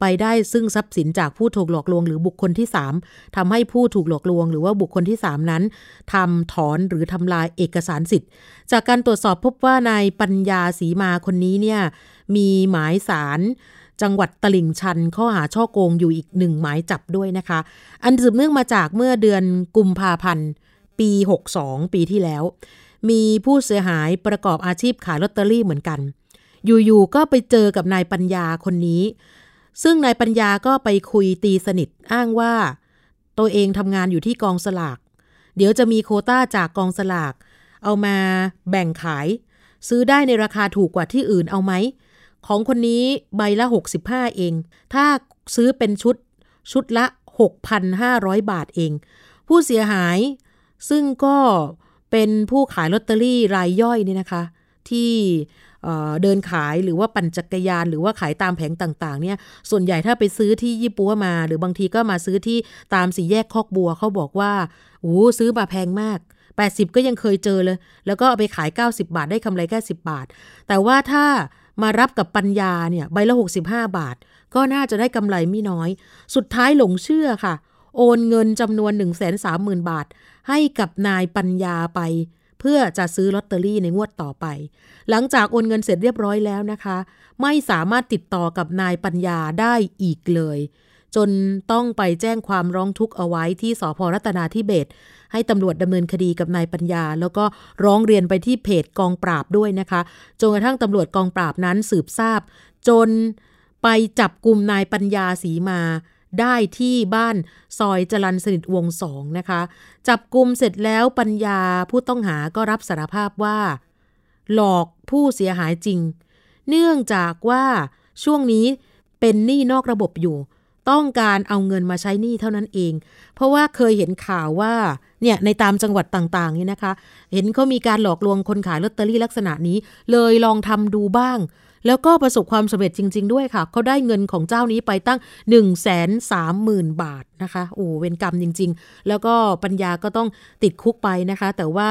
B: ไปได้ซึ่งทรัพย์สินจากผู้ถูกหลอกลวงหรือบุคคลที่ 3ทำให้ผู้ถูกหลอกลวง หรือว่าบุคคลที่ 3 นั้นทำถอนหรือทำลายเอกสารสิทธิ์ จากการตรวจสอบพบว่านายปัญญาศรีมาคนนี้เนี่ยมีหมายสารจังหวัดตลิ่งชันข้อหาช่อโกงอยู่อีกหนึ่งหมายจับด้วยนะคะ อันสืบเนื่องมาจากเมื่อเดือนกุมภาพันธ์ ปี 62 ปีที่แล้ว มีผู้เสียหายประกอบอาชีพขายลอตเตอรี่เหมือนกัน อยู่ๆก็ไปเจอกับนายปัญญาคนนี้ ซึ่งนายปัญญาก็ไปคุยตีสนิทอ้างว่า ตัวเองทำงานอยู่ที่กองสลาก เดี๋ยวจะมีโคต้าจากกองสลาก เอามาแบ่งขาย ซื้อได้ในราคาถูกกว่าที่อื่นเอาไหม ของคนนี้ใบละ 65 เอง ถ้าซื้อเป็นชุดชุดละ 6,500 บาทเอง ผู้เสียหายซึ่งก็เป็นผู้ขายลอตเตอรี่รายย่อยเนี่ยนะคะ ที่ เดินขายหรือว่าปั่นจักรยาน หรือว่าขายตามแผงต่างๆเนี่ยส่วนใหญ่ถ้าไปซื้อที่ยี่ปัวมา หรือบางทีก็มาซื้อที่ตามสี่แยกคอกบัวเขาบอกว่าโอ้ซื้อมาแพงมาก 80 ก็ยังเคยเจอเลย แล้วก็เอาไปขาย 90 บาทได้กำไรแค่10 บาท แต่ว่าถ้ามารับกับปัญญาเนี่ยใบละ 65 บาท ก็น่าจะได้กำไรไม่น้อย สุดท้ายหลงเชื่อค่ะ โอนเงินจำนวน 130,000 บาท ให้กับนายปัญญาไป เพื่อจะซื้อลอตเตอรี่ในงวดต่อไป หลังจากโอนเงินเสร็จเรียบร้อยแล้วนะคะ ไม่สามารถติดต่อกับนายปัญญาได้อีกเลย จนต้องไปแจ้งความร้องทุกข์เอาไว้ที่สพรัตนาธิเบศให้ตำรวจดำเนินคดีกับนายปัญญา แล้วก็ร้องเรียนไปที่เพจกองปราบด้วยนะคะ จนกระทั่งตำรวจกองปราบนั้นสืบทราบ จนไปจับกลุ่มนายปัญญาสีมา ได้ที่บ้านซอยจรันสนิทวงสองนะคะ จับกลุ่มเสร็จแล้วปัญญาผู้ต้องหาก็รับสารภาพว่า หลอกผู้เสียหายจริง เนื่องจากว่าช่วงนี้เป็นหนี้นอกระบบอยู่ ต้องการเอาเงินมาใช้หนี้เท่านั้นเอง เพราะว่าเคยเห็นข่าวว่าเนี่ยในตามจังหวัดต่างๆนี่นะคะ เห็นเขามีการหลอกลวงคนขายลอตเตอรี่ลักษณะนี้ เลยลองทำดูบ้าง แล้วก็ประสบความสำเร็จจริง ๆ ด้วยค่ะเขาได้เงินของเจ้านี้ไปตั้ง 1 3 0 0 0 0 บาทนะคะโอ้เวรกรรมจริง ๆ แล้วก็ปัญญาก็ต้องติดคุกไปนะคะ แต่ว่า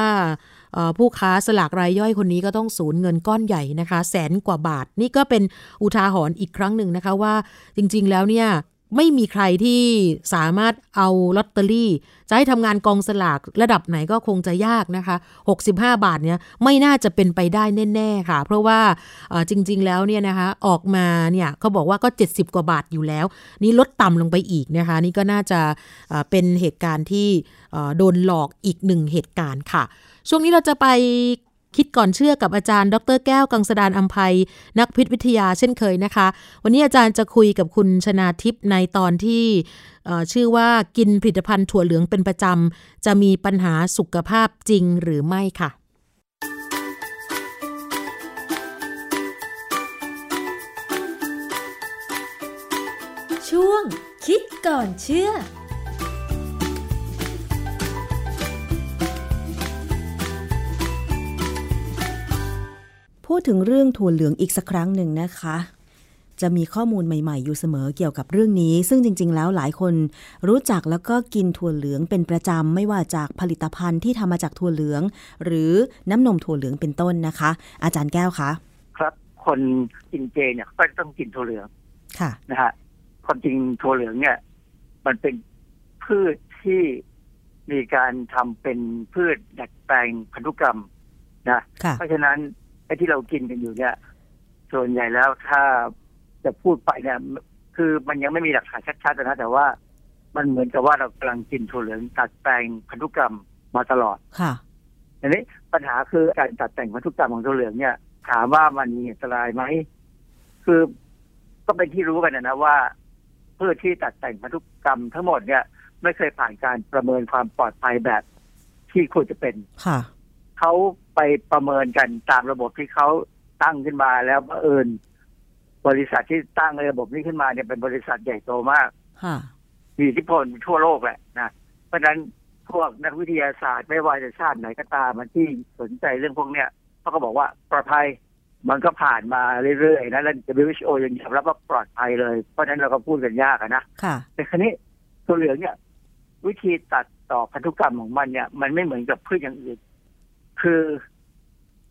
B: ผู้ค้าสลากรายย่อยคนนี้ก็ต้องสูญเงินก้อนใหญ่นะคะ แสนกว่าบาท นี่ก็เป็นอุทาหรณ์อีกครั้งหนึ่งนะคะว่าจริง ๆ แล้วเนี่ย ไม่มีใครที่สามารถเอาลอตเตอรี่ จะให้ทำงานกองสลากระดับไหนก็คงจะยากนะคะ 65 บาทเนี่ยไม่น่าจะเป็นไปได้แน่ๆค่ะ เพราะว่าจริงๆแล้วเนี่ยนะคะออกมาเนี่ยเขาบอกว่าก็ 70 กว่าบาทอยู่แล้ว นี่ลดต่ำลงไปอีกนะคะ นี่ก็น่าจะเป็นเหตุการณ์ที่โดนหลอกอีกหนึ่งเหตุการณ์ค่ะ ช่วงนี้เราจะไป คิดก่อนเชื่อกับอาจารย์ ดรแก้วกังสดานอัมภัย นักพิษวิทยาเช่นเคยนะคะ วันนี้อาจารย์จะคุยกับคุณชนาทิพย์ในตอนที่ชื่อว่ากินผลิตภัณฑ์ถั่วเหลืองเป็นประจำ จะมีปัญหาสุขภาพจริงหรือไม่ค่ะ
F: ช่วงคิดก่อนเชื่อ
G: พูดถึงเรื่องถั่วเหลืองอีกสักครั้งหนึ่งนะคะ จะมีข้อมูลใหม่ ๆ อยู่เสมอเกี่ยวกับเรื่องนี้ ซึ่งจริง ๆ แล้วหลายคนรู้จักแล้วก็กินถั่วเหลืองเป็นประจำไม่ว่าจากผลิตภัณฑ์ที่ทำมาจากถั่วเหลือง หรือน้ำนมถั่วเหลืองเป็นต้นนะคะ อาจารย์แก้วคะ
H: ครับคนกินเจเนี่ยก็ต้องกินถั่วเหลือง
G: ค่ะ
H: นะฮะความจริงถั่วเหลืองเนี่ย มันเป็นพืชที่มีการทำเป็นพืชดัดแปลงพันธุกรรมนะ
G: ค่ะ
H: เพราะฉะนั้น ไอ้ที่เรากินกันอยู่เนี่ยส่วนใหญ่แล้วถ้าจะพูดไปเนี่ยคือมันยังไม่มีหลักฐานชัดๆนะแต่ว่ามันเหมือนกับว่าเรากำลังกินถั่วเหลืองตัดแต่งพันธุกรรมมาตลอด
G: ค่ะ
H: อันนี้ปัญหาคือการตัดแต่งพันธุกรรมของถั่วเหลืองเนี่ย ถามว่ามันมีอันตรายไหมคือก็เป็นที่รู้กันนะนะว่าพืชที่ตัดแต่งพันธุกรรมทั้งหมดเนี่ย ไม่เคยผ่านการประเมินความปลอดภัยแบบที่ควรจะเป็น
G: ค่ะ
H: เขา ไปประเมินกันตามระบบที่เขาตั้งขึ้นมาแล้วบังเอิญบริษัทที่ตั้งระบบนี้ขึ้นมาเนี่ยเป็นบริษัทใหญ่โตมาก
G: ค่ะ
H: มีอิทธิพลทั่วโลกแหละนะเพราะฉะนั้นพวกนักวิทยาศาสตร์ไม่ว่าจะชาติไหนก็ตามมันที่สนใจเรื่องพวกเนี้ยเขาก็บอกว่าปลอดภัยมันก็ผ่านมาเรื่อยๆนะแล้ว WHO ยังยอมรับว่าปลอดภัยเลย เพราะฉะนั้นเราก็พูดกันยากอะนะ
G: ค่ะ
H: แต่ครั้นี้ตัวเหลืองเนี่ย วิธีตัดต่อพันธุกรรมของมันเนี่ย มันไม่เหมือนกับพืชอย่างอื่น คือ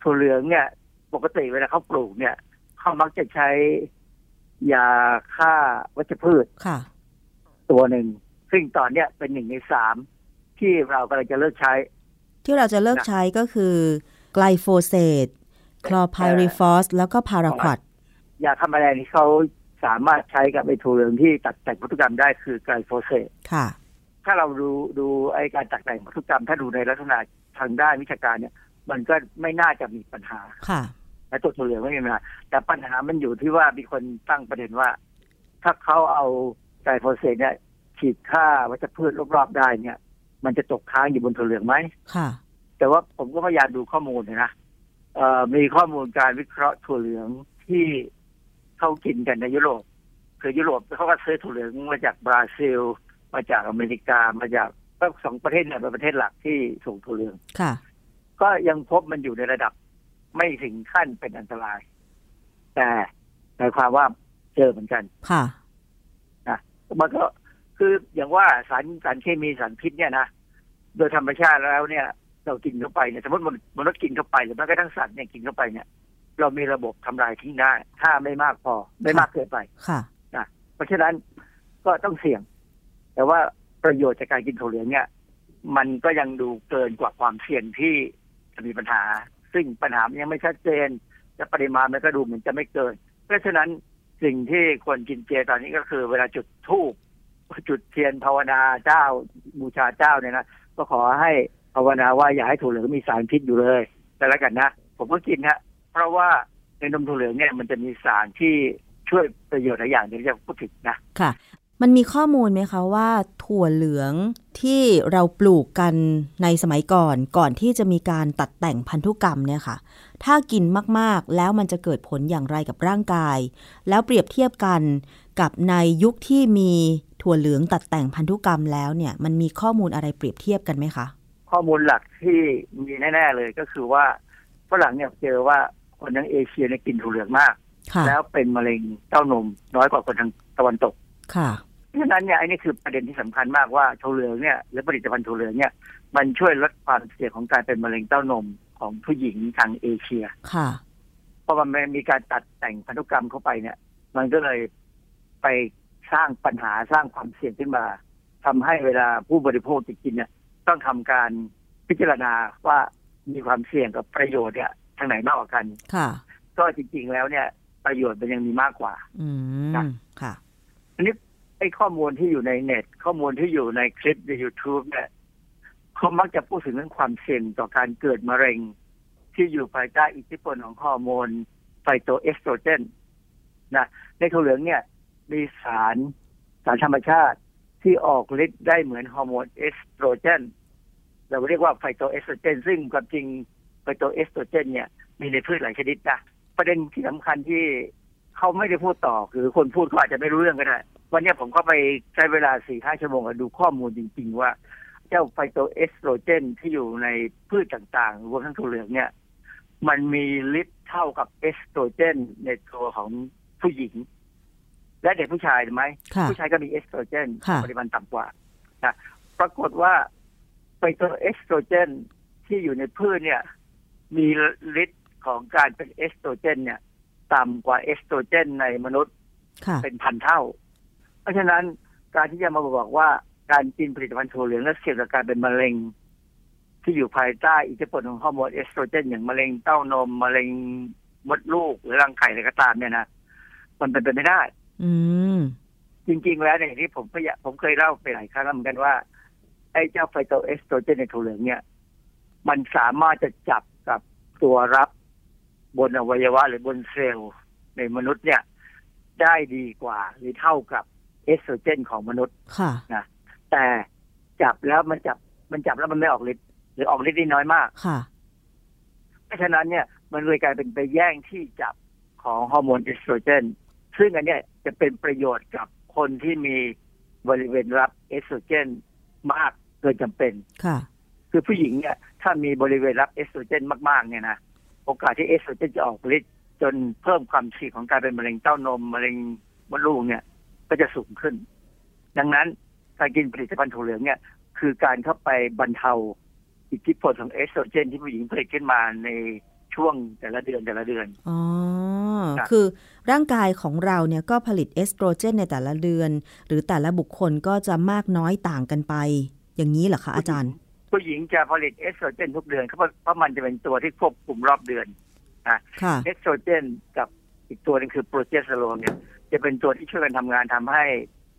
H: ถั่วเหลืองเนี่ย ปกติเวลาเขาปลูกเนี่ยเขามักจะใช้ยาฆ่าวัชพืช
G: ค่ะ
H: ตัวหนึ่ง ซึ่งตอนเนี้ยเป็นหนึ่งในสามที่เรากำลังจะเลิกใช้
G: ที่เราจะเลิกใช้ก็คือไกลโฟเซตคลอร์ไพริฟอสแล้วก็พาราควอต
H: ยาฆ่าแมลงที่เขาสามารถใช้กับไอ้ถั่วเหลืองที่ตัดแต่งพันธุกรรมได้คือไกลโฟเซต
G: ค่ะ
H: ถ้าเราดูดูไอ้การตัดแต่งพันธุกรรม ถ้าดูในลักษณะทางด้านวิชาการเนี่ย มันก็ไม่น่าจะมีปัญหา
G: ค่ะ
H: และตัวถั่วเหลืองไม่มีปัญหาแต่ปัญหามันอยู่ที่ว่ามีคนตั้งประเด็นว่า ถ้าเขาเอาไกลโฟเซตเนี่ยฉีดฆ่าวัชพืชรอบๆได้เนี่ย มันจะตกค้างอยู่บนถั่วเหลืองไหม
G: ค่ะ
H: แต่ว่าผมก็พยายามดูข้อมูลนะเอ่อมีข้อมูลการวิเคราะห์ถั่วเหลืองที่เขากินกันในยุโรปคือยุโรปเขาก็ซื้อถั่วเหลืองมาจากบราซิล มาจากอเมริกามาจากก็สองประเทศเนี่ยเป็นประเทศหลักที่ส่งถั่วเหลือง
G: ค่ะ
H: ก็ยังพบมันอยู่ในระดับไม่ถึงขั้นเป็นอันตราย แต่หมายความว่าเจอเหมือนกัน
G: ค่ะ
H: นะมันก็คืออย่างว่าสารสารเคมีสารพิษเนี่ยนะโดยธรรมชาติแล้วเนี่ย เรากินเข้าไปเนี่ยสมมติมันมนุษย์กินเข้าไปหรือแม้กระทั่งสัตว์เนี่ยกินเข้าไปเนี่ย เรามีระบบทำลายทิ้งได้ ถ้าไม่มากพอไม่มากเกินไป
G: ค่ะ
H: เพราะฉะนั้นก็ต้องเสี่ยง แต่ว่าประโยชน์จากการกินถั่วเหลืองเนี่ย มันก็ยังดูเกินกว่าความเสี่ยงที่จะมีปัญหา ซึ่งปัญหามันยังไม่ชัดเจนและปริมาณมันก็ดูเหมือนจะไม่เกิน เพราะฉะนั้นสิ่งที่ควรกินเจตอนนี้ก็คือเวลาจุดธูปจุดเทียนภาวนาเจ้าบูชาเจ้าเนี่ยนะก็ขอให้ภาวนาว่าอย่าให้ถั่วเหลืองมีสารพิษอยู่เลยแต่ละกันนะ ผมก็กินฮะเพราะว่าในนมถั่วเหลืองเนี่ยมันจะมีสารที่ช่วยประโยชน์หลายอย่างที่จะพูดถึงนะ
G: ค่ะ มันมีข้อมูลไหมคะว่าถั่วเหลืองที่เราปลูกกันในสมัยก่อนก่อนที่จะมีการตัดแต่งพันธุกรรมเนี่ยค่ะ ถ้ากินมากๆแล้วมันจะเกิดผลอย่างไรกับร่างกาย แล้วเปรียบเทียบกันกับในยุคที่มีถั่วเหลืองตัดแต่งพันธุกรรมแล้วเนี่ยมันมีข้อมูลอะไรเปรียบเทียบกันไหมคะ
H: ข้อมูลหลักที่มีแน่ๆเลยก็คือว่าฝรั่งเนี่ยเจอว่าคนทั้งเอเชียเนี่ยกินถั่วเหลืองมาก
G: ค่ะ
H: แล้วเป็นมะเร็งเต้านมน้อยกว่าคนทางตะวันตก
G: ค่ะ
H: เพราะฉะนั้นเนี่ยไอ้นี่คือประเด็นที่สำคัญมากว่าถั่วเหลืองเนี่ยหรือผลิตภัณฑ์ถั่วเหลืองเนี่ยมันช่วยลดความเสี่ยงของการเป็นมะเร็งเต้านมของผู้หญิงทางเอเชีย
G: ค่ะ
H: เพราะมันมีการตัดแต่งพันธุกรรมเข้าไปเนี่ย มันก็เลยไปสร้างปัญหาสร้างความเสี่ยงขึ้นมาทำให้เวลาผู้บริโภคจะกินเนี่ย ต้องทำการพิจารณาว่ามีความเสี่ยงกับประโยชน์เนี่ยทางไหนมากกว่ากัน
G: ค่ะ
H: ก็จริงๆแล้วเนี่ย ประโยชน์มันยังมีมากกว่า
G: อื
H: นะ
G: มค่ะ
H: อันนี้ ไอ้ข้อมูลที่อยู่ในเน็ต ข้อมูลที่อยู่ในคลิปใน YouTube เนี่ยเขามักจะพูดถึงเรื่องความเสี่ยงต่อการเกิดมะเร็ง ที่อยู่ภายใต้อิทธิพลของฮอร์โมนไฟโตเอสโตรเจนนะในถั่วเหลืองเนี่ย มีสารสารธรรมชาติที่ออกฤทธิ์ได้เหมือนฮอร์โมนเอสโตรเจนเราเรียกว่าไฟโตเอสโตรเจน ซึ่งความจริงไฟโตเอสโตรเจน เนี่ยมีในพืชหลายชนิดนะประเด็นที่สำคัญที่เขาไม่ได้พูดต่อคือคนพูดเขาอาจจะไม่รู้เรื่องก็ได้ วันเนี้ยผมก็ไปใช้เวลาสี่ห้าชั่วโมงอะดูข้อมูลจริง ๆ ว่า เจ้าไฟโตเอสโตรเจนที่อยู่ในพืชต่างๆ รวมทั้งถั่วเหลืองเนี่ย มันมีฤทธิ์เท่ากับเอสโตรเจนในตัวของผู้หญิง และเด็กผู้ชายถูกไหม
G: ค่ะ
H: ผู้ชายก็มีเอสโตรเจน
G: ค่ะ
H: ปริมาณต่ำกว่านะปรากฏว่าไอ้ตัวเอสโตรเจนที่อยู่ในพืชเนี่ย มีฤทธิ์ของการเป็นเอสโตรเจน เนี่ยต่ำกว่าเอสโตรเจนในมนุษย์
G: ค่ะ
H: เป็นพันเท่า เพราะฉะนั้นการที่จะมาบอกว่าการกินผลิตภัณฑ์ถั่วเหลืองและเสี่ยงต่อการเป็นมะเร็ง ที่อยู่ภายใต้อิทธิพลของฮอร์โมนเอสโตรเจนอย่างมะเร็งเต้านมมะเร็งมดลูกหรือรังไข่อะไรก็ตามเนี่ยนะมันเป็นไปไม่ได้
G: อืม
H: จริง ๆ แล้วเนี่ยอย่างที่ผมพยาผมเคยเล่าไปหลายครั้งแล้วเหมือนกันว่า ไอ้เจ้าไฟโตเอสโตรเจนในถั่วเหลืองเนี่ย มันสามารถจะจับกับตัวรับบนอวัยวะหรือบนเซลล์ในมนุษย์เนี่ย ได้ดีกว่าหรือเท่ากับ เอสโตรเจนของมนุษย์
G: ค่ะ
H: แต่จับแล้วมันจับมันจับแล้วมันไม่ออกฤทธิ์หรือออกฤทธิ์ได้น้อยมาก
G: ค่ะ
H: เพราะฉะนั้นเนี่ย มันเลยกลายเป็นไปแย่งที่จับของฮอร์โมนเอสโตรเจน ซึ่งอันเนี้ยจะเป็นประโยชน์กับคนที่มีบริเวณรับเอสโตรเจนมากเกินจำเป็น
G: ค่ะ
H: คือผู้หญิงเนี่ยถ้ามีบริเวณรับเอสโตรเจนมากๆเนี่ยนะโอกาสที่เอสโตรเจนจะออกฤทธิ์จนเพิ่มความเสี่ยงของการเป็นมะเร็งเต้านมมะเร็งมดลูกเนี่ย ก็จะสูงขึ้น ดังนั้นการกินผลิตภัณฑ์ถั่วเหลืองเนี่ย คือการเข้าไปบรรเทาอิทธิพลของเอสโตรเจนที่ผู้หญิงผลิตขึ้นมาในช่วงแต่ละเดือนแต่ละเดือน
G: อ๋อ
H: ครับ
G: คือร่างกายของเราเนี่ยก็ผลิตเอสโตรเจนในแต่ละเดือน หรือแต่ละบุคคลก็จะมากน้อยต่างกันไป อย่างนี้เหรอคะอาจารย์
H: ผู้หญิงจะผลิตเอสโตรเจนทุกเดือนเพราะเพราะมันจะเป็นตัวที่ควบคุมรอบเดือน
G: ค่ะ
H: เอสโตรเจนกับ อีกตัวหนึงคือโปรเจสเตอโรนเนี่ยจะเป็นตัวที่ช่วยกันทำงานทำให้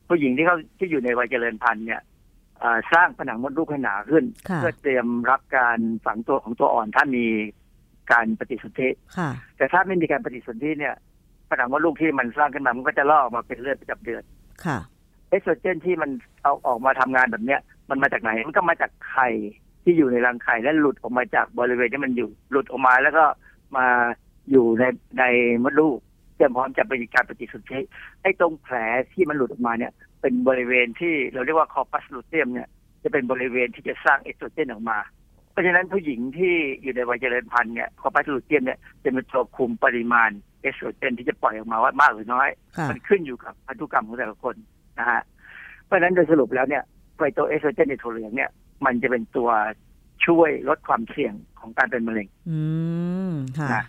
H: ผู้หญิงที่เขาที่อยู่ในวัยเจริญพันธุ์เนี่ยเอ่อสร้างผนังมดลูกให้หนาขึ้น
G: ค่ะ
H: เพื่อเตรียมรับการฝังตัวของตัวอ่อนถ้ามีการปฏิสนธิ
G: ค่ะ
H: แต่ถ้าไม่มีการปฏิสนธิเนี่ยผนังมดลูกที่มันสร้างขึ้นมามันก็จะลอกออกมาเป็นเลือดประจำเดือน
G: ค่ะ
H: เอสโตรเจนที่มันเอาออกมาทำงานแบบเนี้ย มันมาจากไหน มันก็มาจากไข่ที่อยู่ในรังไข่และหลุดออกมาจากบริเวณที่มันอยู่ หลุดออกมาแล้วก็มา อยู่ในในมดลูกเตรียมพร้อมจะเป็นการปฏิสนธิไอ้ตรงแผลที่มันหลุดออกมาเนี่ย เป็นบริเวณที่เราเรียกว่า corpus luteum เนี่ยจะเป็นบริเวณที่จะสร้างเอสโตรเจนออกมา เพราะฉะนั้นผู้หญิงที่อยู่ในวัยเจริญพันธุ์เนี่ย corpus luteum เนี่ยจะเป็นตัวคุมปริมาณเอสโตรเจนที่จะปล่อยออกมาว่ามากหรือน้อย
G: ค่ะ
H: มันขึ้นอยู่กับพันธุกรรมของแต่ละคนนะฮะเพราะฉะนั้นโดยสรุปแล้วเนี่ยไฟโตเอสโตรเจนในถั่วเหลืองเนี่ยมันจะเป็นตัวช่วยลดความเสี่ยงของการเป็นมะเร็ง
G: อืม ค่ะ
H: นะ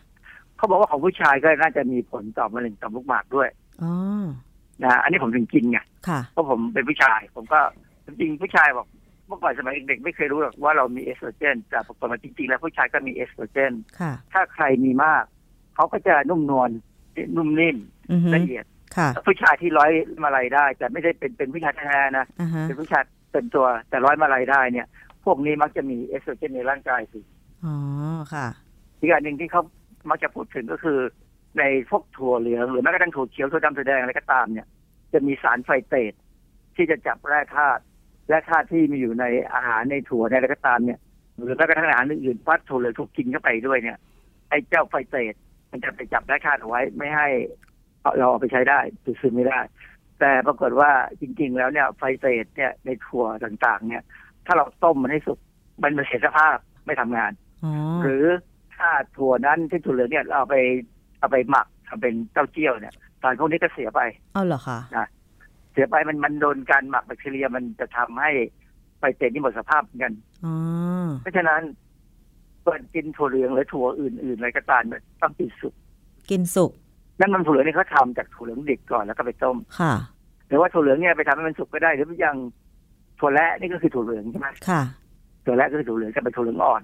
H: เขาบอกว่าของผู้ชายก็น่าจะมีผลต่อมะเร็งต่อมลูกหมากด้วย
G: อ๋อ
H: นะฮะอันนี้ผมถึงกินไง
G: ค่ะ
H: เพราะผมเป็นผู้ชาย ผมก็จริงๆผู้ชายบอกเมื่อก่อนสมัยเด็กๆไม่เคยรู้หรอกว่าเรามีเอสโตรเจนแต่ปรากฏว่าจริงๆ แล้วผู้ชายก็มีเอสโตรเจน
G: ค่ะ
H: ถ้าใครมีมาก เขาก็จะนุ่มนวลนุ่มนิ่ม
G: อือฮึ
H: ละเอียด
G: ค่ะ
H: ผู้ชายที่ร้อยมาลัยได้ แต่ไม่ได้เป็นเป็นผู้ชายแท้ๆนะ
G: อ่าฮะ
H: เป็นผู้ชายเป็นตัวแต่ร้อยมาลัยได้เนี่ย พวกนี้มักจะมีเอสโตรเจนในร่างกายสิ
G: อ๋อค่ะ
H: อีกอันหนึ่งที่เขา มักจะพูดถึงก็คือ ในพวกถั่วเหลืองหรือแม้กระทั่งถั่วเขียวถั่วดำถั่วแดงอะไรก็ตามเนี่ย จะมีสาร phytate ที่จะจับแร่ธาตุแร่ธาตุที่มีอยู่ในอาหารในถั่วในอะไรก็ตามเนี่ยหรือแม้กระทั่งอาหารอื่นๆพอถั่วเหลืองถูกกินเข้าไปด้วยเนี่ยไอ้เจ้า phytateมันจะไปจับแร่ธาตุเอาไว้ไม่ให้เอาเราเอาไปใช้ได้ดูดซึมไม่ได้ แต่ปรากฏว่าจริง ๆ แล้วเนี่ยไฟเตตเนี่ยในถั่วต่างๆ เนี่ย ถ้าเราต้มมันให้สุกมันเสียสภาพไม่ทำงาน
G: อ๋อ
H: หรือ ถ้าถั่วนั้นที่ถั่วเหลืองเนี่ยเราเอาไปเอาไปหมักทำเป็นเต้าเจี้ยวเนี่ยสารพวกนี้ก็เสียไป
G: เอาเหรอคะ
H: เสียไปมันมันโดนการหมักแบคทีเรียมันจะทำให้ไฟเตนนี่หมดสภาพเหมือนกัน
G: อ๋อ
H: เพราะฉะนั้นเปิดกินถั่วเหลืองหรือถั่วอื่นๆอะไรก็ตามเนี่ยต้องกินสุก
G: กินสุก
H: นั่นมันถั่วเหลืองนี่เขาทำจากถั่วเหลืองดิบก่อนแล้วก็ไปต้ม
G: ค่ะ
H: หรือว่าถั่วเหลืองเนี่ยไปทำให้มันสุกก็ได้หรืออย่างถั่วแระนี่ก็คือถั่วเหลืองใช่ไหม
G: ค่ะ
H: ถั่วแระก็คือถั่วเหลืองจะเป็นถั่วเหลืองอ่อน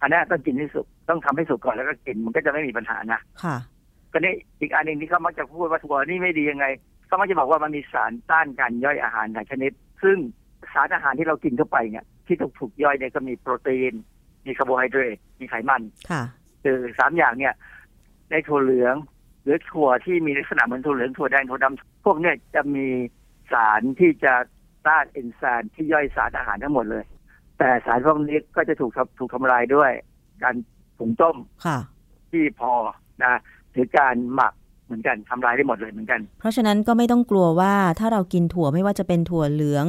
H: อันนี้ต้องกินให้สุกต้องทำให้สุกก่อนแล้วก็กินมันก็จะไม่มีปัญหานะ
G: ค่ะ
H: ก็นี่อีกอันหนึ่งที่เขามักจะพูดว่าถั่วนี่ไม่ดียังไงเขามักจะบอกว่ามันมีสารต้านการย่อยอาหารหลายชนิด ซึ่งสารอาหารที่เรากินเข้าไปเนี่ยที่ถูกถูกย่อยเนี่ยก็มีโปรตีน มีคาร์โบไฮเดรตมีไขมัน
G: ค่ะ
H: คือสามอย่างเนี่ยในถั่วเหลือง หรือถั่วที่มีลักษณะเหมือนถั่วเหลืองถั่วแดงถั่วดำพวกเนี่ยจะมีสารที่จะต้านเอนไซม์ที่ย่อยสารอาหารทั้งหมดเลย แต่สารพวกนี้ก็จะถูกทำถูกทำลายด้วย การผงต้ม
G: ค่ะ
H: ที่พอนะหรือการหมักเหมือนกันทำลายได้หมดเลยเหมือนกัน
G: เพราะฉะนั้นก็ไม่ต้องกลัวว่าถ้าเรากินถั่วไม่ว่าจะเป็นถั่วเหลือง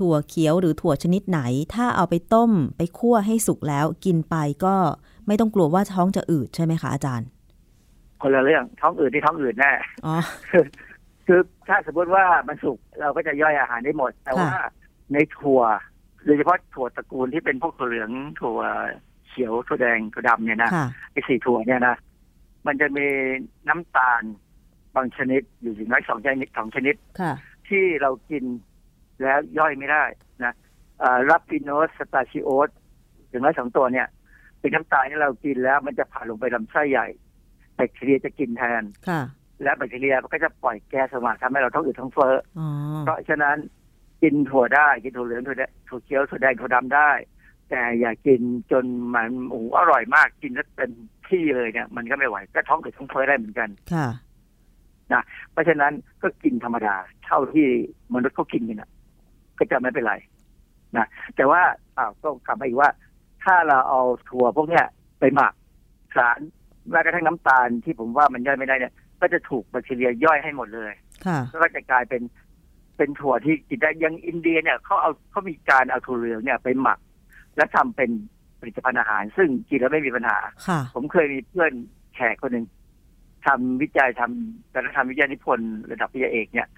G: ถั่วเขียวหรือถั่วชนิดไหน ถ้าเอาไปต้มไปคั่วให้สุกแล้ว กินไปก็ไม่ต้องกลัวว่าท้องจะอืดใช่ไหมคะอาจารย์
H: คนละเรื่องท้องอืดที่ท้องอืดแน่
G: อ๋อ
H: คือถ้าสมมติว่ามันสุกเราก็จะย่อยอาหารได้หมด แต่ว่าในถั่ว โดยเฉพาะถั่วตระกูลที่เป็นพวกถั่วเหลืองถั่วเขียวถั่วแดงถั่วดำเนี่ยนะ
G: ค่ะ
H: ไอ้สี่ถั่วเนี่ยนะมันจะมีน้ำตาลบางชนิดอยู่อย่างน้อยสองชนิดสองชนิด
G: ค่ะ
H: ที่เรากินแล้วย่อยไม่ได้นะรับฟิโนสสตาชิโอสอย่างน้อยสองตัวเนี่ย เป็นน้ำตาลที่เรากินแล้ว มันจะผ่านลงไปลำไส้ใหญ่แบคทีเรียจะกินแทน
G: ค่ะ
H: และแบคทีเรียมันก็จะปล่อยแก๊สออกมาทำให้เราท้องอืดท้องเฟ้อ
G: อ๋อ
H: เพราะฉะนั้น กินถั่วได้ กินถั่วเหลืองถั่วแดงถั่วเขียวถั่วแดงถั่วดำได้ แต่อย่ากินจนมันโอ้โหอร่อยมากกินแล้วเป็นที่เลยเนี่ย มันก็ไม่ไหวก็ท้องอืดท้องเฟ้อได้เหมือนกัน
G: ค่ะ
H: เพราะฉะนั้นก็กินธรรมดา เท่าที่มนุษย์เขากินกันนะก็จะไม่เป็นไรนะแต่ว่าอ้าวก็กลับมาอีกว่า ถ้าเราเอาถั่วพวกเนี้ยไปหมักสารแม้กระทั่งน้ำตาลที่ผมว่ามันย่อยไม่ได้เนี่ย ก็จะถูกแบคทีเรียย่อยให้หมดเลย
G: ค่ะ
H: แล้วก็จะกลายเป็น เป็นถั่วที่กินได้อยังอินเดียเนี่ยเขาเอาเขามีการเอาถั่วเหลืองเนี่ยไปหมัก แล้วทำเป็นผลิตภัณฑ์อาหาร ซึ่งกินแล้วไม่มีปัญหา
G: ค่ะ
H: ผมเคยมีเพื่อนแขกคนหนึ่งทำวิจัยทำการทำวิจัยนิพนธ์ระดับปริญญาเอกเนี่ย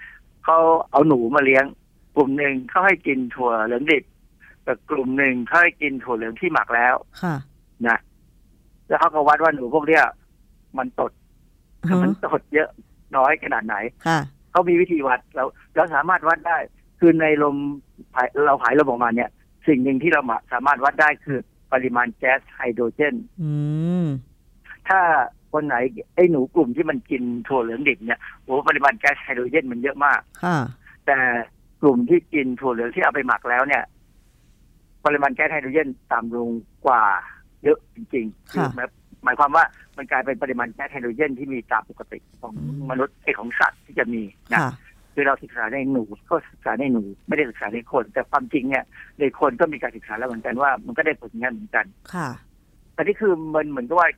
H: เขาเอาหนูมาเลี้ยง กลุ่มหนึ่งเขาให้กินถั่วเหลืองดิบแต่กลุ่มหนึ่งเขาให้กินถั่วเหลืองที่หมักแล้ว
G: ค่ะ
H: นะแล้วเขาก็วัดว่าหนูพวกเนี้ยมันตดมันตดเยอะน้อยขนาดไหน
G: ค่ะ
H: เขามีวิธีวัดเราเราสามารถวัดได้ คือในลมหายเราหายลมออกมาเนี่ย สิ่งหนึ่งที่เราสามารถวัดได้คือปริมาณแก๊สไฮโดรเจน
G: อืม
H: ถ้าคนไหนไอ้หนูกลุ่มที่มันกินถั่วเหลืองดิบเนี่ยโอ้ปริมาณแก๊สไฮโดรเจนมันเยอะมาก
G: ค่ะ
H: แต่กลุ่มที่กินถั่วเหลืองที่เอาไปหมักแล้วเนี่ย ปริมาณแก๊สไฮโดรเจนต่ำลงกว่าเยอะจริงๆ
G: ค่ะ
H: หมาย หมายความว่ามันกลายเป็นปริมาณแก๊สไฮโดรเจนที่มีตามปกติของ
G: อืม
H: มนุษย์ไอ้ของสัตว์ที่จะมีนะ
G: ค่ะ
H: คือเราศึกษาในหนูก็ศึกษาในหนูไม่ได้ศึกษาในคน แต่ความจริงเนี่ยในคนก็มีการศึกษาแล้วเหมือนกันว่า มันก็ได้ผลงานเหมือนกัน
G: ค่ะ
H: แต่นี่คือมันเหมือนกับว่า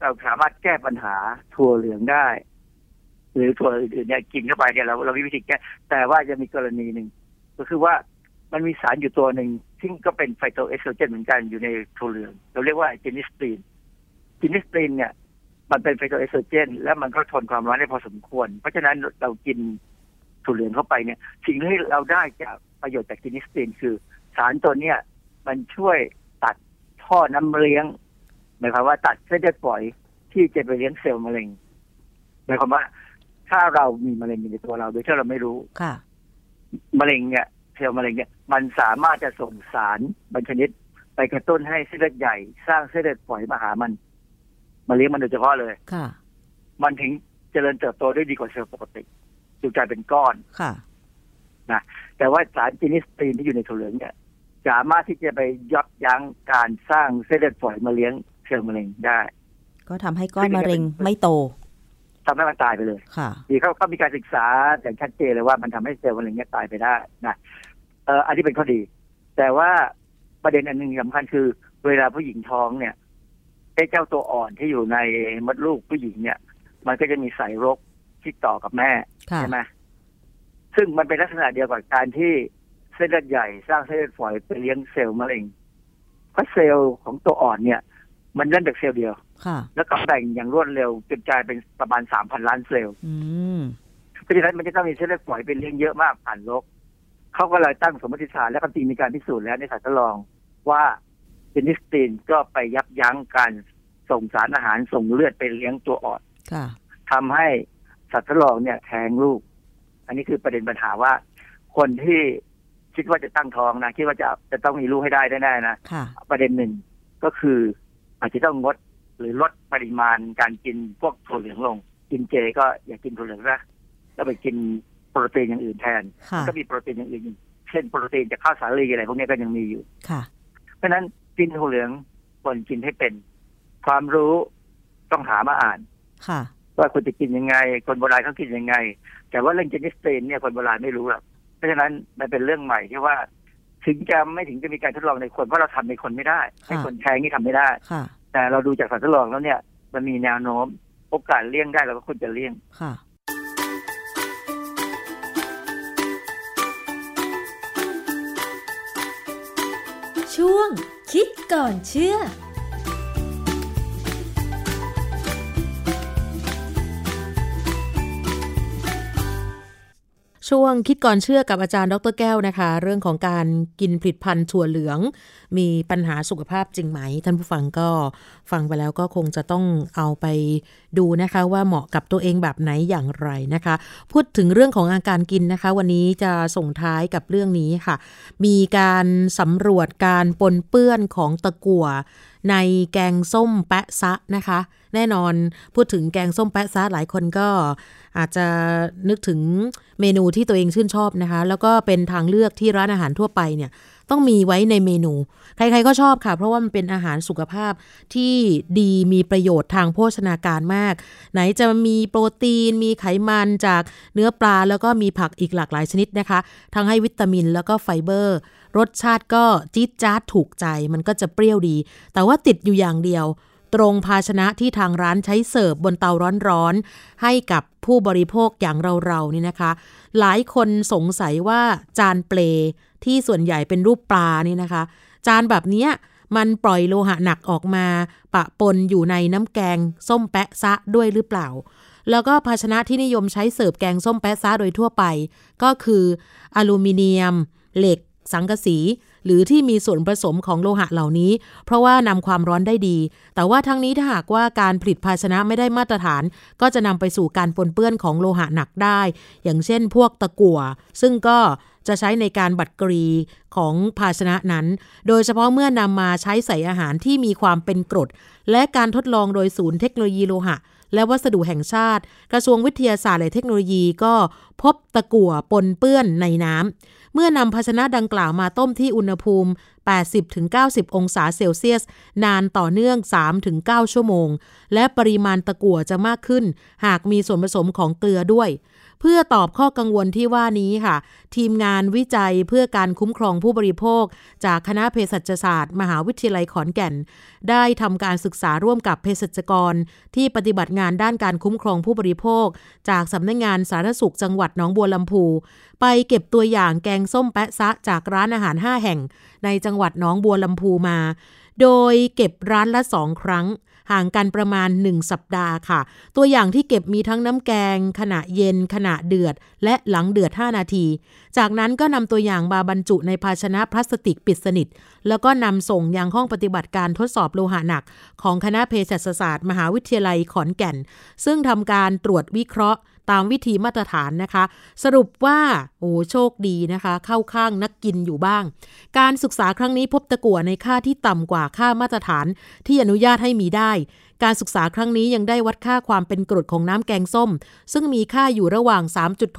H: เราสามารถแก้ปัญหาถั่วเหลืองได้ หรือถั่วอื่นๆเนี่ยกินเข้าไปเนี่ยเราเรามีวิธีแก้แต่ว่าจะมีกรณีหนึ่งก็คือว่ามันมีสารอยู่ตัวหนึ่งซึ่งก็เป็นไฟโตเอสโตรเจนเหมือนกันอยู่ในถั่วเหลือง เราเรียกว่า genistein genistein เนี่ย มันเป็นไฟโตเอสโตรเจน และมันก็ทนความร้อนได้พอสมควร เพราะฉะนั้นเรากินถั่วเหลืองเข้าไปเนี่ย สิ่งที่เราได้จากประโยชน์จาก genistein คือ สารตัวเนี้ยมันช่วยตัดท่อน้ำเลี้ยงหมายความว่าตัดเส้นเลือดฝอยที่จะไปเลี้ยงเซลล์มะเร็งหมายความว่า ถ้าเรามีมะเร็งอยู่ในตัวเราโดยที่เราไม่รู้
G: ค่ะ
H: มะเร็งเนี่ยเซลล์มะเร็งเนี่ย มันสามารถจะส่งสารบางชนิดไปกระตุ้นให้เส้นเลือดใหญ่ สร้างเส้นเลือดฝอยมาหามัน มาเลี้ยงมันโดยเฉพาะเลย
G: ค่ะ
H: มันถึงเจริญเติบโตได้ดีกว่าเซลล์ปกติจึงกลายเป็นก้อน
G: ค่ะ
H: แต่ว่าสารจินิสตีนที่อยู่ในถั่วเหลืองเนี่ยสามารถที่จะไปยับยั้งการสร้างเส้นเลือดฝอยมาเลี้ยงเซลล์มะเร็งได้
G: ก็ทำให้ก้อนมะเร็งไม่โต
H: ทำให้มันตายไปเลย
G: ค่ะ
H: ดีเขาเขามีการศึกษาอย่างชัดเจนเลยว่ามันทำให้เซลล์มะเร็งเนี่ยตายไปได้นะเอออันนี้เป็นข้อดี แต่ว่าประเด็นอันหนึ่งสำคัญคือ เวลาผู้หญิงท้องเนี่ย ไอ้เจ้าตัวอ่อนที่อยู่ในมดลูกผู้หญิงเนี่ย มันก็จะมีสายรกที่ต่อกับแม่
G: ค่ะ
H: ใช่ไหมซึ่งมันเป็นลักษณะเดียวกับการที่เส้นเลือดใหญ่สร้างเส้นเลือดฝอยไปเลี้ยงเซลล์มะเร็งเพราะเซลล์ของตัวอ่อนเนี่ย มันเล่นจากเซลล์เดียว
G: ค่ะ
H: แล้วก็แบ่งอย่างรวดเร็วจนกลายเป็นประมาณสามพันล้านเซลล์
G: อืม
H: เพราะฉะนั้นมันจะต้องมีเส้นเลือดฝอยเป็นเลี้ยงเยอะมากผ่านโรคเขาก็เลยตั้งสมมติฐานและความจริงมีการพิสูจน์แล้วในสัตว์ทดลองว่า เจนิสตีนก็ไปยับยั้งการส่งสารอาหารส่งเลือดไปเลี้ยงตัวอ่อน
G: ค่ะ
H: ทำให้สัตว์ทดลองเนี่ยแท้งลูก อันนี้คือประเด็นปัญหาว่า คนที่คิดว่าจะตั้งท้องนะคิดว่าจะจะต้องมีลูกให้ได้แน่ๆนะ
G: ค่ะ
H: ประเด็นหนึ่งก็คืออาจจะต้องงดหรือลดปริมาณการกินพวกถั่วเหลืองลง กินเจก็อย่ากินถั่วเหลืองนะแล้วไปกินโปรตีนอย่างอื่นแทน
G: ค่ะ
H: ก็มีโปรตีนอย่างอื่นอยู่เช่นโปรตีนจากข้าวสาลีอะไรพวกนี้ก็ยังมีอยู่
G: ค่ะ
H: เพราะฉะนั้น กินถั่วเหลืองควรกินให้เป็น ความรู้ต้องหามาอ่าน
G: ค่ะ
H: ว่าควรจะกินยังไง คนโบราณเขากินยังไง แต่ว่าเรื่องเจนิสตีนเนี่ยคนโบราณไม่รู้หรอกเพราะฉะนั้นมันเป็นเรื่องใหม่ที่ว่า ถึงจะไม่ถึงจะมีการทดลองในคนเพราะเราทำในคนไม่ได้ให้คนแท้งนี่ทำไม่ได้
G: ค่ะ
H: แต่เราดูจากสัตว์ทดลองแล้วเนี่ย มันมีแนวโน้มโอกาสเลี่ยงได้เราก็ควรจะเลี่ยง
F: ช่วงคิดก่อนเชื่อ
B: ช่วงคิดก่อนเชื่อกับอาจารย์ดรแก้วนะคะ เรื่องของการกินผลิตภัณฑ์ถั่วเหลือง มีปัญหาสุขภาพจริงไหม ท่านผู้ฟังก็ฟังไปแล้วก็คงจะต้องเอาไปดูนะคะว่าเหมาะกับตัวเองแบบไหนอย่างไรนะคะ พูดถึงเรื่องของอาการกินนะคะ วันนี้จะส่งท้ายกับเรื่องนี้ค่ะ มีการสำรวจการปนเปื้อนของตะกั่ว ในแกงส้มแปะซะนะคะ แน่นอนพูดถึงแกงส้มแปะซะหลายคนก็อาจจะนึกถึงเมนูที่ตัวเองชื่นชอบนะคะ แล้วก็เป็นทางเลือกที่ร้านอาหารทั่วไปเนี่ย ต้องมีไว้ในเมนู ใครๆก็ชอบค่ะ เพราะว่ามันเป็นอาหารสุขภาพที่ดีมีประโยชน์ทางโภชนาการมาก ไหนจะมีโปรตีน มีไขมันจากเนื้อปลาแล้วก็มีผักอีกหลากหลายชนิดนะคะ ทั้งให้วิตามินแล้วก็ไฟเบอร์ รสชาติก็จี๊ดจ๊าดถูกใจ มันก็จะเปรี้ยวดี แต่ว่าติดอยู่อย่างเดียว ตรงภาชนะที่ทางร้านใช้เสิร์ฟบนเตาร้อนๆให้กับผู้บริโภคอย่างเราๆนี่นะคะ หลายคนสงสัยว่าจานเปล ที่ส่วนใหญ่เป็นรูปปลานี่นะคะ จานแบบนี้มันปล่อยโลหะหนักออกมา ปะปนอยู่ในน้ำแกงส้มแปะซะด้วยหรือเปล่า แล้วก็ภาชนะที่นิยมใช้เสิร์ฟแกงส้มแปะซะโดยทั่วไป ก็คืออลูมิเนียม เหล็ก สังกะสี หรือที่มีส่วนผสมของโลหะเหล่านี้ เพราะว่านำความร้อนได้ดี แต่ว่าทั้งนี้ถ้าหากว่าการผลิตภาชนะไม่ได้มาตรฐาน ก็จะนำไปสู่การปนเปื้อนของโลหะหนักได้ อย่างเช่น พวกตะกั่วซึ่งก็ จะใช้ในการบัดกรีของภาชนะนั้น โดยเฉพาะเมื่อนำมาใช้ใส่อาหารที่มีความเป็นกรด และการทดลองโดยศูนย์เทคโนโลยีโลหะ และวัสดุแห่งชาติ กระทรวงวิทยาศาสตร์และเทคโนโลยีก็พบตะกั่วปนเปื้อนในน้ำ เมื่อนำภาชนะดังกล่าวมาต้มที่อุณหภูมิ 80-90 องศาเซลเซียส นานต่อเนื่อง 3-9 ชั่วโมง และปริมาณตะกั่วจะมากขึ้น หากมีส่วนผสมของเกลือด้วย เพื่อตอบข้อกังวลที่ว่านี้ค่ะ ทีมงานวิจัยเพื่อการคุ้มครองผู้บริโภค จากคณะเภสัชศาสตร์ มหาวิทยาลัยขอนแก่น ได้ทำการศึกษาร่วมกับเภสัชกร ที่ปฏิบัติงานด้านการคุ้มครองผู้บริโภค จากสำนักงงานสาธารณสุขจังหวัดหนองบัวลำพู ไปเก็บตัวอย่างแกงส้มแปะซะจากร้านอาหาร 5 แห่ง ในจังหวัดหนองบัวลำพูมา โดยเก็บร้านละสองครั้ง ห่างกันประมาณ 1 สัปดาห์ค่ะ ตัวอย่างที่เก็บมีทั้งน้ำแกง ขณะเย็น ขณะเดือด และหลังเดือด 5 นาที จากนั้นก็นำตัวอย่างมาบรรจุในภาชนะพลาสติกปิดสนิท แล้วก็นำส่งยังห้องปฏิบัติการทดสอบโลหะหนัก ของคณะเภสัชศาสตร์ มหาวิทยาลัยขอนแก่น ซึ่งทำการตรวจวิเคราะห์ ตามวิธีมาตรฐานนะคะ สรุปว่าโอ้โชคดีนะคะ เข้าข้างนักกินอยู่บ้าง การศึกษาครั้งนี้พบตะกั่วในค่าที่ต่ำกว่าค่ามาตรฐานที่อนุญาตให้มีได้ การศึกษาครั้งนี้ยังได้วัดค่าความเป็นกรดของน้ำแกงส้ม ซึ่งมีค่าอยู่ระหว่าง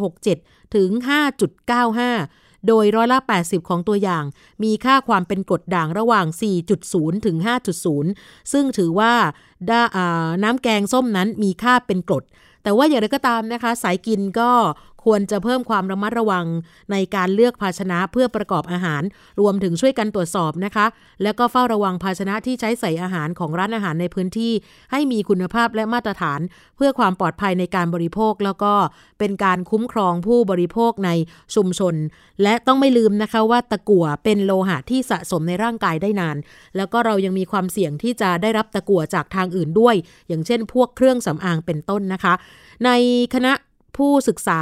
B: 3.67 ถึง 5.95โดยร้อยละ 80 ของตัวอย่าง มีค่าความเป็นกรดด่างระหว่าง 4.0 ถึง 5.0 ซึ่งถือว่าน้ำแกงส้มนั้นมีค่าเป็นกรด แต่ว่าอย่างไรก็ตามนะคะ สายกินก็ ควรจะเพิ่มความระมัดระวังในการเลือกภาชนะเพื่อประกอบอาหาร รวมถึงช่วยกันตรวจสอบนะคะ แล้วก็เฝ้าระวังภาชนะที่ใช้ใส่อาหารของร้านอาหารในพื้นที่ ให้มีคุณภาพและมาตรฐาน เพื่อความปลอดภัยในการบริโภค แล้วก็เป็นการคุ้มครองผู้บริโภคในชุมชน และต้องไม่ลืมนะคะว่าตะกั่วเป็นโลหะที่สะสมในร่างกายได้นาน แล้วก็เรายังมีความเสี่ยงที่จะได้รับตะกั่วจากทางอื่นด้วย อย่างเช่น พวกเครื่องสำอางเป็นต้นนะคะ ในคณะ ผู้ศึกษา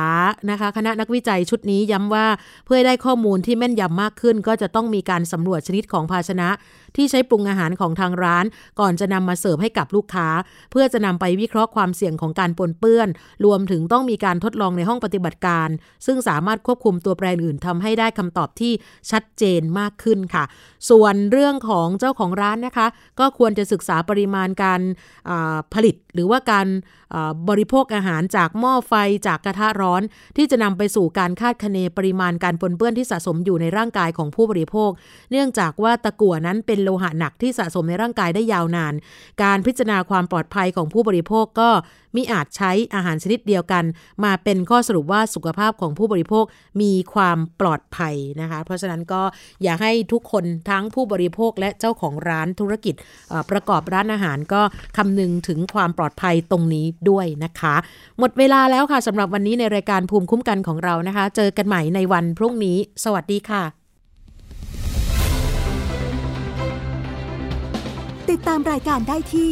B: นะคะคณะนักวิจัยชุดนี้ย้ำว่าเพื่อได้ข้อมูลที่แม่นยำมากขึ้น ก็จะต้องมีการสำรวจชนิดของภาชนะ ที่ใช้ปรุงอาหารของทางร้าน ก่อนจะนำมาเสิร์ฟให้กับลูกค้า เพื่อจะนำไปวิเคราะห์ความเสี่ยงของการปนเปื้อน รวมถึงต้องมีการทดลองในห้องปฏิบัติการ ซึ่งสามารถควบคุมตัวแปรอื่นทำให้ได้คำตอบที่ชัดเจนมากขึ้นค่ะ ส่วนเรื่องของเจ้าของร้านนะคะ ก็ควรจะศึกษาปริมาณการผลิต หรือว่าการบริโภคอาหารจากหม้อไฟจากกระทะร้อน ที่จะนำไปสู่การคาดคะเนปริมาณการปนเปื้อนที่สะสมอยู่ในร่างกายของผู้บริโภค เนื่องจากว่าตะกั่วนั้นเป็นโลหะหนักที่สะสมในร่างกายได้ยาวนาน การพิจารณาความปลอดภัยของผู้บริโภคก็ มิอาจใช้อาหารชนิดเดียวกัน มาเป็นข้อสรุปว่าสุขภาพของผู้บริโภคมีความปลอดภัยนะคะ เพราะฉะนั้นก็อยากให้ทุกคนทั้งผู้บริโภคและเจ้าของร้านธุรกิจประกอบร้านอาหารก็คำนึงถึงความปลอดภัยตรงนี้ด้วยนะคะ หมดเวลาแล้วค่ะสำหรับวันนี้ในรายการภูมิคุ้มกันของเรานะคะ เจอกันใหม่ในวันพรุ่งนี้ สวัสดีค่ะ
E: ติดตามรายการได้ที่